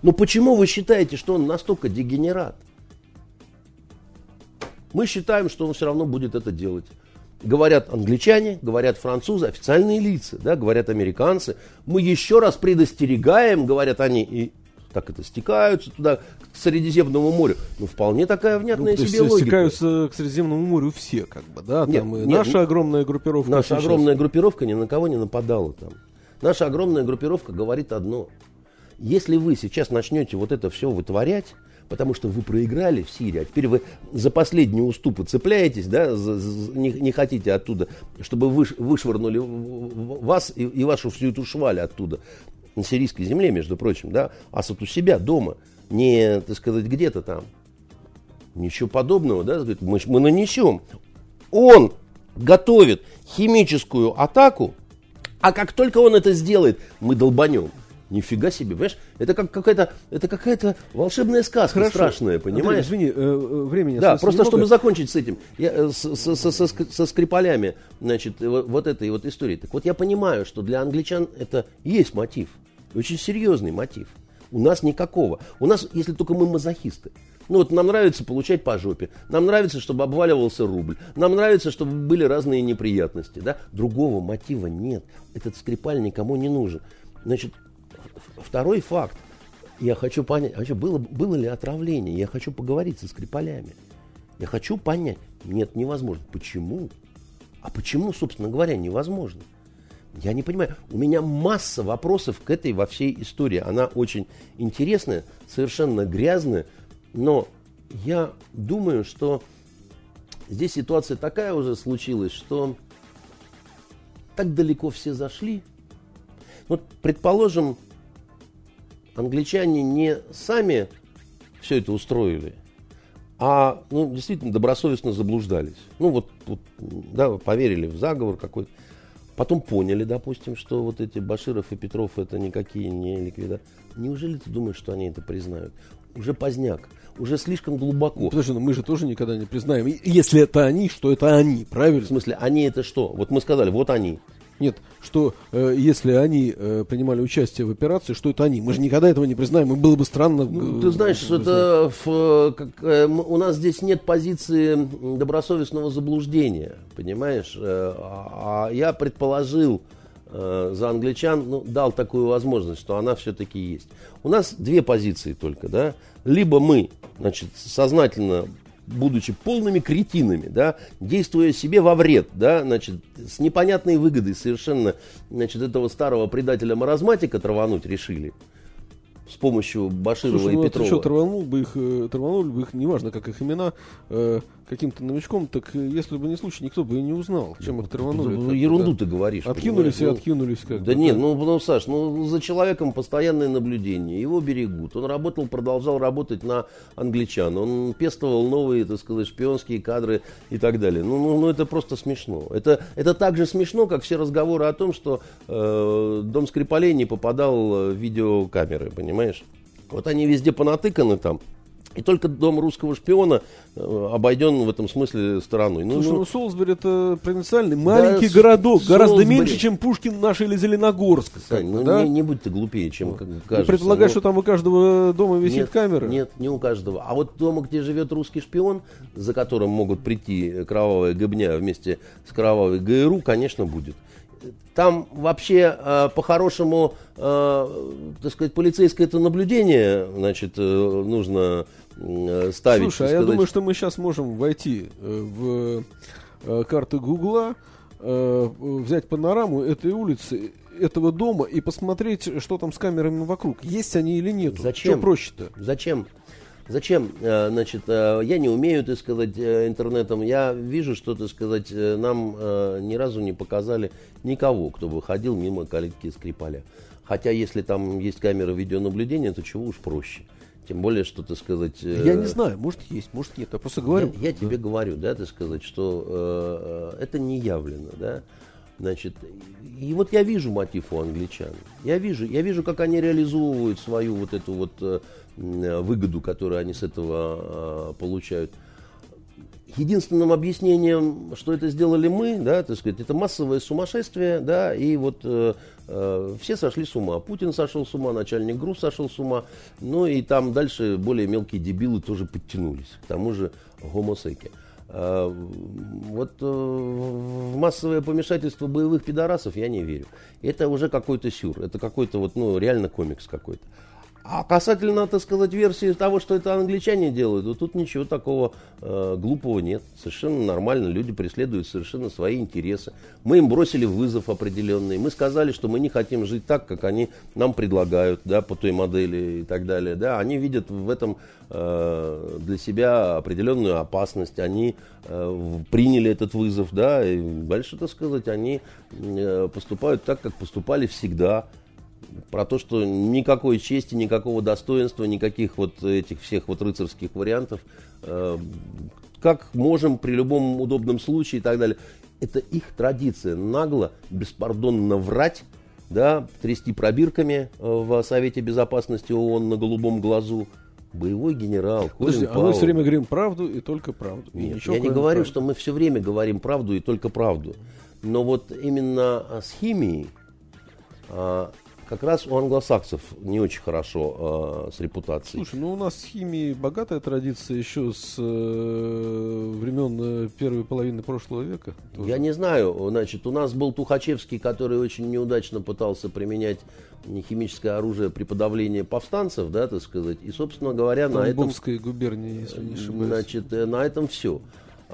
Но почему вы считаете, что он настолько дегенерат? Мы считаем, что он все равно будет это делать говорят англичане, говорят французы, официальные лица, да, говорят американцы. Мы еще раз предостерегаем, говорят они, и так это стекаются туда, к Средиземному морю. Ну, вполне такая внятная ну, себе логика. Стекаются к Средиземному морю все, как бы, да? Нет, там и нет, наша огромная группировка. Наша сейчас. огромная группировка ни на кого не нападала там. Наша огромная группировка говорит одно. Если вы сейчас начнете вот это все вытворять, потому что вы проиграли в Сирии, а теперь вы за последние уступы цепляетесь, да, за, за, не, не хотите оттуда, чтобы выш, вышвырнули вас и, и вашу всю эту шваль оттуда, на сирийской земле, между прочим, да, Асад у себя дома, не, так сказать, где-то там. Ничего подобного, да, мы, мы нанесем. Он готовит химическую атаку, а как только он это сделает, мы долбанем. Нифига себе, понимаешь? Это как какая-то, это какая-то волшебная сказка Хорошо. страшная, понимаешь? Андрей, извини, э, э времени Да, просто немного. чтобы закончить с этим, я, э, с, с, с, со, со скрипалями, значит, вот, вот этой вот истории. Так вот я понимаю, что для англичан это есть мотив, очень серьезный мотив. У нас никакого. У нас, если только мы мазохисты. Ну вот нам нравится получать по жопе, нам нравится, чтобы обваливался рубль, нам нравится, чтобы были разные неприятности, да? Другого мотива нет. Этот Скрипаль никому не нужен. Значит, второй факт. Я хочу понять, что, было, было ли отравление? Я хочу поговорить со Скрипалями. Я хочу понять. Нет, невозможно. Почему? А почему, собственно говоря, невозможно? Я не понимаю. У меня масса вопросов к этой во всей истории. Она очень интересная, совершенно грязная. Но я думаю, что здесь ситуация такая уже случилась, что так далеко все зашли. Вот, предположим, англичане не сами все это устроили, а ну, действительно добросовестно заблуждались. Ну вот, вот да, поверили в заговор какой-то. Потом поняли, допустим, что вот эти Баширов и Петров это никакие не ликвида. Неужели ты думаешь, что они это признают? Уже поздняк, уже слишком глубоко. Подожди, но мы же тоже никогда не признаем. Если это они, что это они, правильно? В смысле, они это что? Вот мы сказали, вот они. Нет, что э, если они э, принимали участие в операции, что это они? Мы же никогда этого не признаем, и было бы странно. Ну, ты знаешь, что это в, как, э, у нас здесь нет позиции добросовестного заблуждения, понимаешь? Э, а, а я предположил э, за англичан, ну, дал такую возможность, что она все-таки есть. У нас две позиции только, да? Либо мы, значит, сознательно будучи полными кретинами, да, действуя себе во вред, да, значит, с непонятной выгодой совершенно, значит, этого старого предателя-маразматика травануть решили с помощью Баширова Слушай, и ну, Петрова. Ты что, траванул бы их, э, траванул бы их, неважно, как их имена, э, каким-то новичком, так э, если бы не случай, никто бы и не узнал, чем их траванули. Ну, ерунду ты говоришь. Откинулись и? Ну, откинулись как Да нет, ну, ну, Саш, ну, за человеком постоянное наблюдение, его берегут. Он работал, продолжал работать на англичан, он пестовал новые, так сказать, шпионские кадры и так далее. Ну, ну, ну это просто смешно. Это, это так же смешно, как все разговоры о том, что э, дом Скрипалей не попадал в видеокамеры, понимаешь? Вот они везде понатыканы там. И только дом русского шпиона э, обойден в этом смысле стороной. Ну, Слушай, ну, ну Солсбери это провинциальный маленький с- городок, гораздо Солсбери. меньше, чем Пушкин наш или Зеленогорск. Сань, ну да? не, не будь ты глупее, чем как Ты кажется. предполагаешь, Ну, что там у каждого дома висит нет, камера? Нет, не у каждого. А вот дома, где живет русский шпион, за которым могут прийти кровавая гобня вместе с кровавой ГРУ, конечно, будет. Там вообще э, по-хорошему, э, так сказать, полицейское это наблюдение, значит, э, нужно э, ставить. Слушай, а так я сказать. думаю, что мы сейчас можем войти э, в э, карты Гугла, э, взять панораму этой улицы, этого дома и посмотреть, что там с камерами вокруг. Есть они или нет. Зачем? Что проще-то? Зачем? Зачем? Э, Значит, э, я не умею, так сказать, э, интернетом. Я вижу, что, так сказать, э, нам э, ни разу не показали никого, кто бы ходил мимо калитки Скрипаля. Хотя, если там есть камера видеонаблюдения, то чего уж проще. Тем более, что, так сказать... э, Я не знаю, может есть, может нет. Я просто говорю. я, я тебе говорю, да, так сказать, что э, э, это не явлено, да. Значит, и вот я вижу мотив у англичан. Я вижу, я вижу, как они реализовывают свою вот эту вот э, м, выгоду, которую они с этого э, получают. Единственным объяснением, что это сделали мы, да, так сказать, это массовое сумасшествие, да, и вот э, э, все сошли с ума. Путин сошел с ума, начальник ГРУ сошел с ума, ну и там дальше более мелкие дебилы тоже подтянулись, к тому же гомосеки. А, Вот э, в массовое помешательство боевых пидорасов я не верю. Это уже какой-то сюр, это какой-то вот, ну, реально комикс какой-то. А касательно, так сказать, версии того, что это англичане делают, вот тут ничего такого э, глупого нет. Совершенно нормально, люди преследуют совершенно свои интересы. Мы им бросили вызов определенный. Мы сказали, что мы не хотим жить так, как они нам предлагают, да, по той модели и так далее. Да. Они видят в этом э, для себя определенную опасность. Они э, приняли этот вызов, да, и дальше, так сказать, они э, поступают так, как поступали всегда про то, что никакой чести, никакого достоинства, никаких вот этих всех вот рыцарских вариантов, э, как можем при любом удобном случае и так далее. Это их традиция, нагло, беспардонно врать, да, трясти пробирками э, в Совете Безопасности ООН на голубом глазу. Боевой генерал, Подожди, а мы все время говорим правду и только правду. И Нет, я не говорю, правды. что мы все время говорим правду и только правду. Но вот именно с химией, а, как раз у англосаксов не очень хорошо э, с репутацией. Слушай, ну у нас с химией богатая традиция еще с э, времен э, первой половины прошлого века. Тоже. Я не знаю, значит, у нас был Тухачевский, который очень неудачно пытался применять химическое оружие при подавлении повстанцев, да, так сказать, и, собственно говоря, на этом... губернии, если не ошибаюсь. Значит, э, на этом все.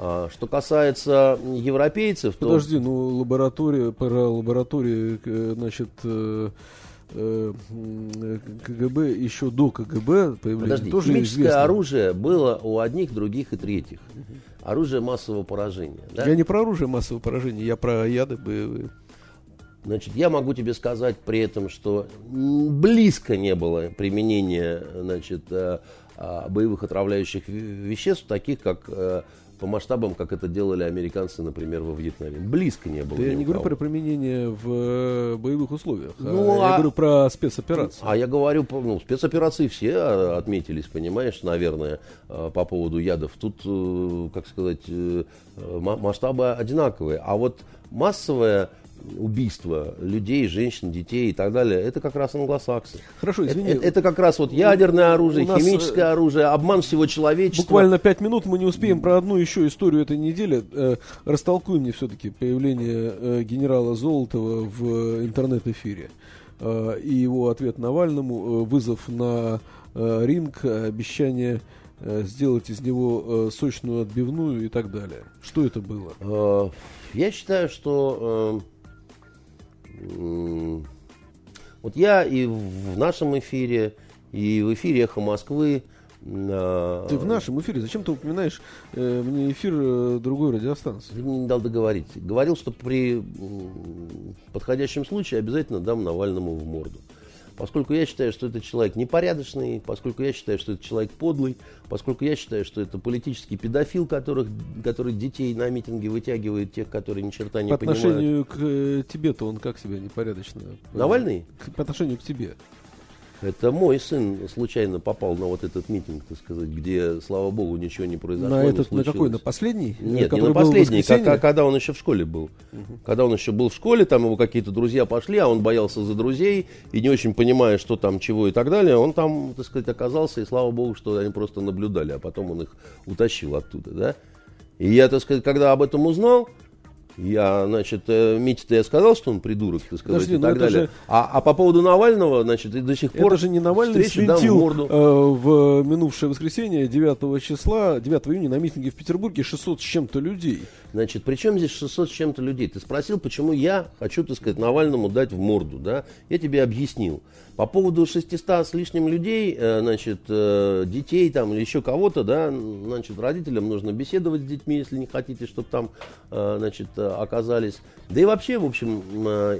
А, что касается европейцев, Подожди, то... ну лаборатория, про лаборатории, э, значит, КГБ еще до КГБ появления Подожди, тоже химическое известно. оружие было у одних, других и третьих. Оружие массового поражения. Да? Я не про оружие массового поражения, я про яды боевые. Значит, я могу тебе сказать при этом, что близко не было применения значит, а, боевых отравляющих веществ, таких как по масштабам, как это делали американцы, например, во Вьетнаме. Близко не было. Да я не говорю про применение в э, боевых условиях. А ну, а я говорю про спецоперации. А я говорю, ну, спецоперации все а, отметились, понимаешь, наверное, а, по поводу ядов. Тут, э, как сказать, э, масштабы одинаковые. А вот массовая убийства людей, женщин, детей и так далее, это как раз англосаксы. Хорошо, извини. Это, это как раз вот ядерное оружие, нас, химическое э, оружие, обман всего человечества. Буквально пять минут мы не успеем про одну еще историю этой недели. Э, растолкуй мне все-таки появление э, генерала Золотова в интернет-эфире э, и его ответ Навальному, э, вызов на э, ринг, обещание э, сделать из него э, сочную отбивную и так далее. Что это было? Э, я считаю, что э, вот я и в нашем эфире, и в эфире «Эхо Москвы» а, ты в нашем эфире, зачем ты упоминаешь э, мне эфир э, другой радиостанции? Ты мне не дал договорить. Говорил, что при подходящем случае обязательно дам Навальному в морду. Поскольку я считаю, что этот человек непорядочный, поскольку я считаю, что это человек подлый, поскольку я считаю, что это политический педофил, которых, который детей на митинге вытягивает, тех, которые ни черта не по понимают. По отношению к э, тебе-то он как себя непорядочно? Навальный? По отношению к тебе. Это мой сын случайно попал на вот этот митинг, так сказать, где, слава богу, ничего не произошло. На этот, на какой? На последний? Нет, не на последний, как, когда он еще в школе был. Угу. Когда он еще был в школе, там его какие-то друзья пошли, а он боялся за друзей и не очень понимая, что там, чего и так далее, он там, так сказать, оказался, и слава богу, что они просто наблюдали, а потом он их утащил оттуда, да. И я, так сказать, когда об этом узнал, я, значит, э, Мите-то я сказал, что он придурок, так сказать, Подожди, и так далее. Же... А, а по поводу Навального, значит, и до сих пор... Это же не Навальный свинтил в, морду. Э, в минувшее воскресенье, 9 числа, 9 июня на митинге в Петербурге 600 с чем-то людей. Значит, при чем здесь 600 с чем-то людей? Ты спросил, почему я хочу, так сказать, Навальному дать в морду, да? Я тебе объяснил. По поводу 600 с лишним людей, э, значит, э, детей там или еще кого-то, да, значит, родителям нужно беседовать с детьми, если не хотите, чтобы там, э, значит, оказались. Да и вообще, в общем,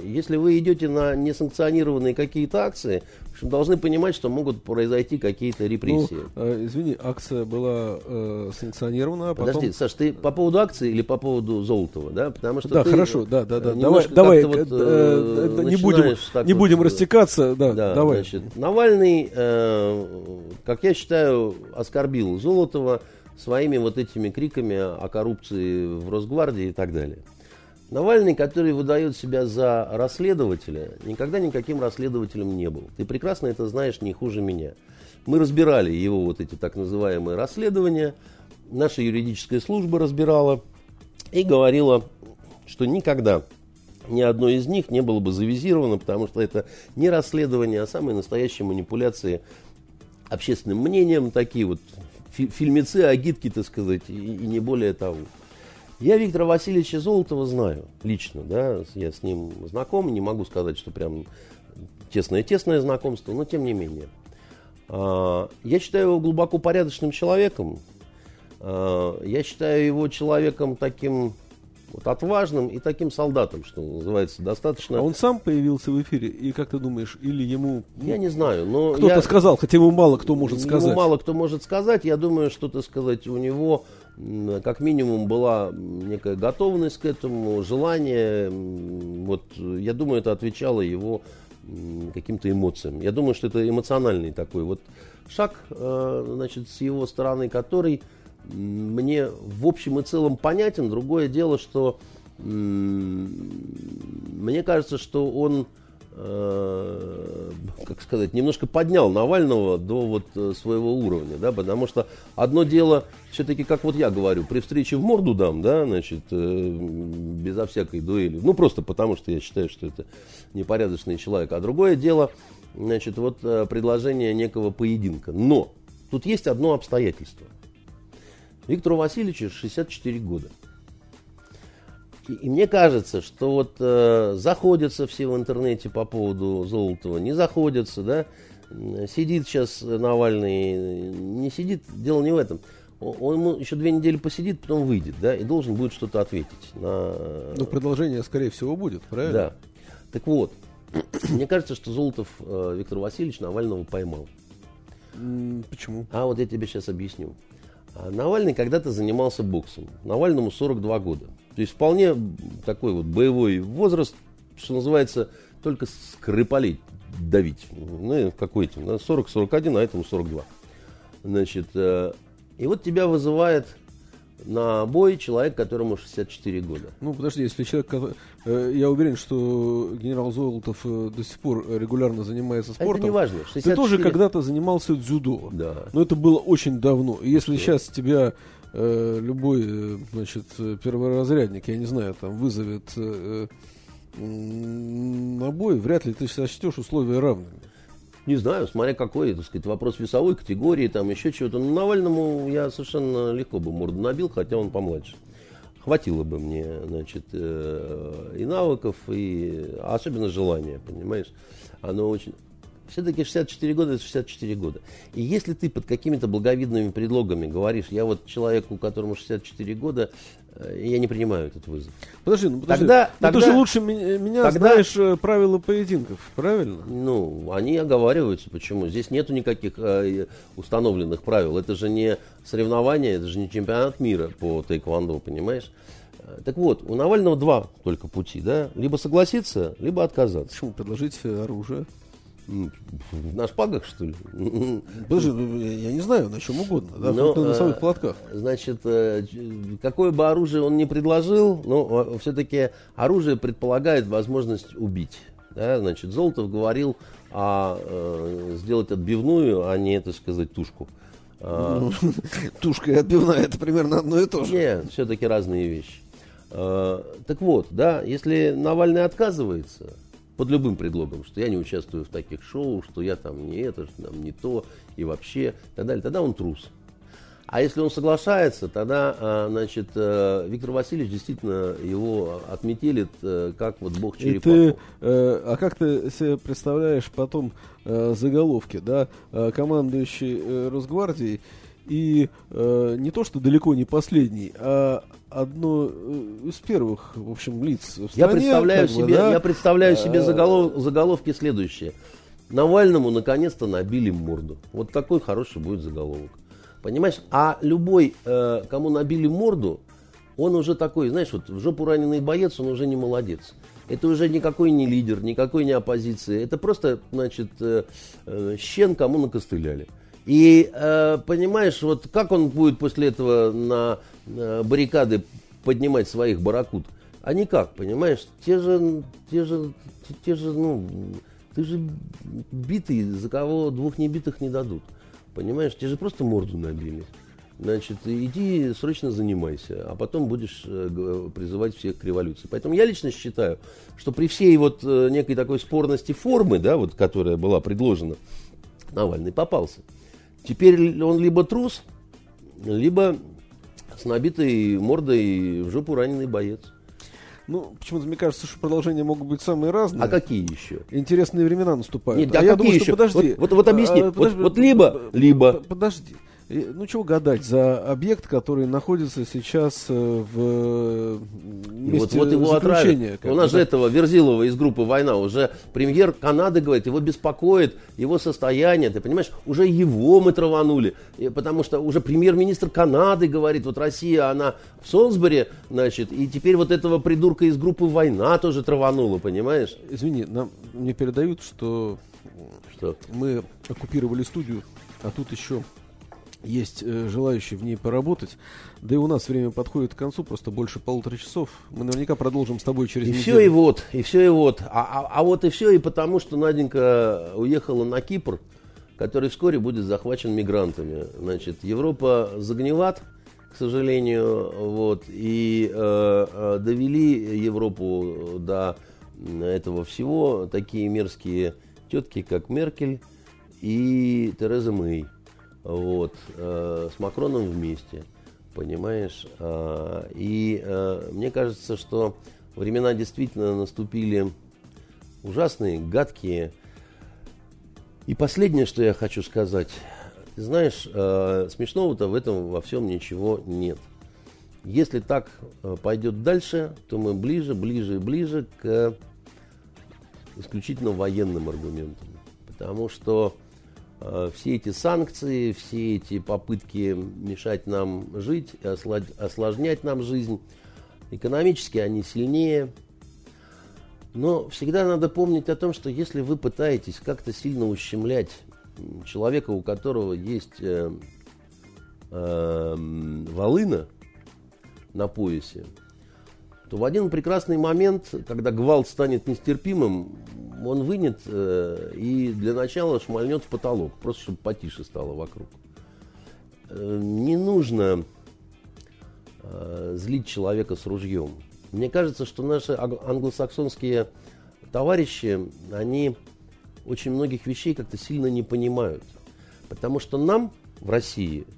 если вы идете на несанкционированные какие-то акции, общем, должны понимать, что могут произойти какие-то репрессии. Ну, извини, акция была э, санкционирована. А Подожди, потом... Саш, ты по поводу акции или по поводу Золотого, да? Потому что да, хорошо, да, да, да. Давай, давай, вот, э, не будем, не будем вот, растекаться, да, да давай. Значит, Навальный, э, как я считаю, оскорбил Золотого своими вот этими криками о коррупции в Росгвардии и так далее. Навальный, который выдает себя за расследователя, никогда никаким расследователем не был. Ты прекрасно это знаешь не хуже меня. Мы разбирали его вот эти так называемые расследования. Наша юридическая служба разбирала и говорила, что никогда ни одно из них не было бы завизировано, потому что это не расследование, а самые настоящие манипуляции общественным мнением, такие вот фильмецы, агитки, так сказать, и, и не более того. Я Виктора Васильевича Золотова знаю лично, да, я с ним знаком, не могу сказать, что прям тесное-тесное знакомство, но тем не менее. А, я считаю его глубоко порядочным человеком. А, я считаю его человеком таким вот отважным и таким солдатом, что называется, достаточно. А он сам появился в эфире, и как ты думаешь, или ему... Я не знаю, но... Кто-то я... сказал, хотя ему мало кто может сказать. Ему мало кто может сказать, я думаю, что-то сказать у него как минимум была некая готовность к этому, желание. Вот, я думаю, это отвечало его каким-то эмоциям. Я думаю, что это эмоциональный такой вот шаг, э, значит, с его стороны, который мне в общем и целом понятен. Другое дело, что мне кажется, что он э, как сказать, немножко поднял Навального до вот э, своего уровня, да, потому что одно дело, все-таки, как вот я говорю, при встрече в морду дам, да, значит, э, безо всякой дуэли, ну, просто потому что я считаю, что это непорядочный человек, а другое дело, значит, вот э, предложение некого поединка. Но тут есть одно обстоятельство. Виктору Васильевичу 64 года. И, и мне кажется, что вот э, заходятся все в интернете по поводу Золотого, не заходятся, да, сидит сейчас Навальный, не сидит, дело не в этом. Он, он еще две недели посидит, потом выйдет, да, и должен будет что-то ответить на... Ну, продолжение, скорее всего, будет, правильно? Да. Так вот, мне кажется, что Золотов э, Виктор Васильевич Навального поймал. Почему? А вот я тебе сейчас объясню. А Навальный когда-то занимался боксом. Навальному 42 года. То есть вполне такой вот боевой возраст, что называется, только скрипалей давить. Ну, какой-то, 40-41, а этому 42. Значит, э, и вот тебя вызывает на бой человек, которому 64 года. Ну, подожди, если человек... э, Я уверен, что генерал Золотов э, до сих пор регулярно занимается А это спортом. не важно. Ты тоже когда-то занимался дзюдо. Да. Но это было очень давно. И если что? сейчас тебя э, любой, э, значит, перворазрядник, я не знаю, там вызовет э, на бой, вряд ли ты сочтешь условия равными. Не знаю, смотря какой, так сказать, вопрос весовой категории, там еще чего-то. Но Навальному я совершенно легко бы морду набил, хотя он помладше. Хватило бы мне, значит, и навыков, и особенно желания, понимаешь? Оно очень... Все-таки 64 года это 64 года. И если ты под какими-то благовидными предлогами говоришь, я вот человеку, которому 64 года, э, я не принимаю этот вызов. Подожди, ну подожди. Тогда- Ну, ты тогда- же лучше ми- меня тогда- знаешь э, правила поединков, правильно? Ну, они оговариваются. Почему? Здесь нету никаких э, установленных правил. Это же не соревнование, это же не чемпионат мира по тайквандо, понимаешь? Э, Так вот, у Навального два только пути, да? Либо согласиться, либо отказаться. Почему предложить э, оружие? М, На шпагах, что ли? Подожди, ну, я не знаю, на чем угодно. Да, Но, хоть на носовых э, платках. Значит, э, какое бы оружие он ни предложил, но все-таки оружие предполагает возможность убить. Да? Значит, Золотов говорил о, э, сделать отбивную, а не, так сказать, тушку. А, Тушка и отбивная это примерно одно и то же. Нет, все-таки разные вещи. А, Так вот, да, если Навальный отказывается под любым предлогом, что я не участвую в таких шоу, что я там не это, что там не то и вообще, и так далее, тогда он трус. А если он соглашается, тогда, а, значит, э, Виктор Васильевич действительно его отметелит, э, как вот бог И черепаху. ты, э, а как ты себе представляешь потом заголовки, да, командующий Росгвардией и э, не то, что далеко не последний, а одно э, из первых, в общем, лиц в Я стране, представляю как бы, себе, да, я представляю себе э, заголов- заголовки следующие. Навальному наконец-то набили морду. Вот такой хороший будет заголовок. Понимаешь? А любой, э, кому набили морду, он уже такой, знаешь, вот в жопу раненый боец, он уже не молодец. Это уже никакой не лидер, никакой не оппозиция. Это просто, значит, э, э, щен, кому накостыляли. И, э, понимаешь, вот как он будет после этого на э, баррикады поднимать своих баракут? А никак, понимаешь? Те же, те же, те, те же, ну, ты же битый, за кого двух небитых не дадут. Понимаешь, тебе же просто морду набили. Значит, иди срочно занимайся, а потом будешь э, призывать всех к революции. Поэтому я лично считаю, что при всей вот э, некой такой спорности формы, да, вот, которая была предложена, Навальный попался. Теперь он либо трус, либо с набитой мордой в жопу раненый боец. Ну, почему-то мне кажется, что продолжения могут быть самые разные. А какие еще? Интересные времена наступают. Нет, а я какие думаю, что еще? подожди. Вот- вот- вот объясни. А, Вот- подожди, вот либо- п- либо. п- Подожди. Ну, чего гадать за объект, который находится сейчас э, в э, месте вот, вот его заключения. У нас же этого Верзилова из группы «Война» уже премьер Канады говорит, его беспокоит его состояние, ты понимаешь, уже его мы траванули, потому что уже премьер-министр Канады говорит, вот Россия, она в Солсбери, значит, и теперь вот этого придурка из группы «Война» тоже траванула, понимаешь? Извини, нам мне передают, что Что? мы оккупировали студию, а тут еще есть э, желающие в ней поработать. Да и у нас время подходит к концу, просто больше полутора часов. Мы наверняка продолжим с тобой через и неделю. все и вот, и все и вот. А, а, а вот и все и потому, что Наденька уехала на Кипр, который вскоре будет захвачен мигрантами. Значит, Европа загниват, к сожалению, вот, и э, э, довели Европу до этого всего такие мерзкие тетки, как Меркель и Тереза Мэй вот, э, с Макроном вместе, понимаешь? Э, и э, мне кажется, что времена действительно наступили ужасные, гадкие. И последнее, что я хочу сказать, ты знаешь, э, смешного-то в этом во всем ничего нет. Если так пойдет дальше, то мы ближе, ближе и ближе к исключительно военным аргументам. Потому что все эти санкции, все эти попытки мешать нам жить, осложнять нам жизнь, экономически они сильнее. Но всегда надо помнить о том, что если вы пытаетесь как-то сильно ущемлять человека, у которого есть э, э, волына на поясе, то в один прекрасный момент, когда гвалт станет нестерпимым, он вынет э, и для начала шмальнет в потолок, просто чтобы потише стало вокруг. Э, не нужно э, злить человека с ружьем. Мне кажется, что наши англосаксонские товарищи, они очень многих вещей как-то сильно не понимают. Потому что нам в России –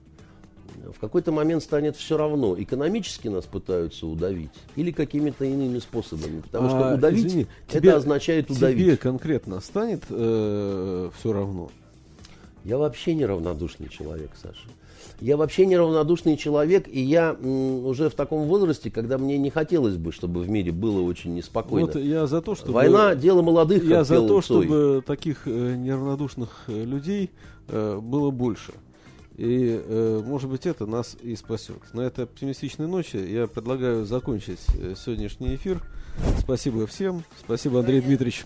в какой-то момент станет все равно, экономически нас пытаются удавить или какими-то иными способами. Потому что а, удавить извини, это тебе, означает удавить. Тебе конкретно станет э, все равно? Я вообще неравнодушный человек, Саша. Я вообще неравнодушный человек, и я м, уже в таком возрасте, когда мне не хотелось бы, чтобы в мире было очень неспокойно. Вот я за то, чтобы... Война – дело молодых, Я за то, Цой. чтобы таких э, неравнодушных э, людей э, было больше. И, э, может быть, это нас и спасет. На этой оптимистичной ночи я предлагаю закончить э, сегодняшний эфир. Спасибо всем. Спасибо, Андрей Дмитриевич.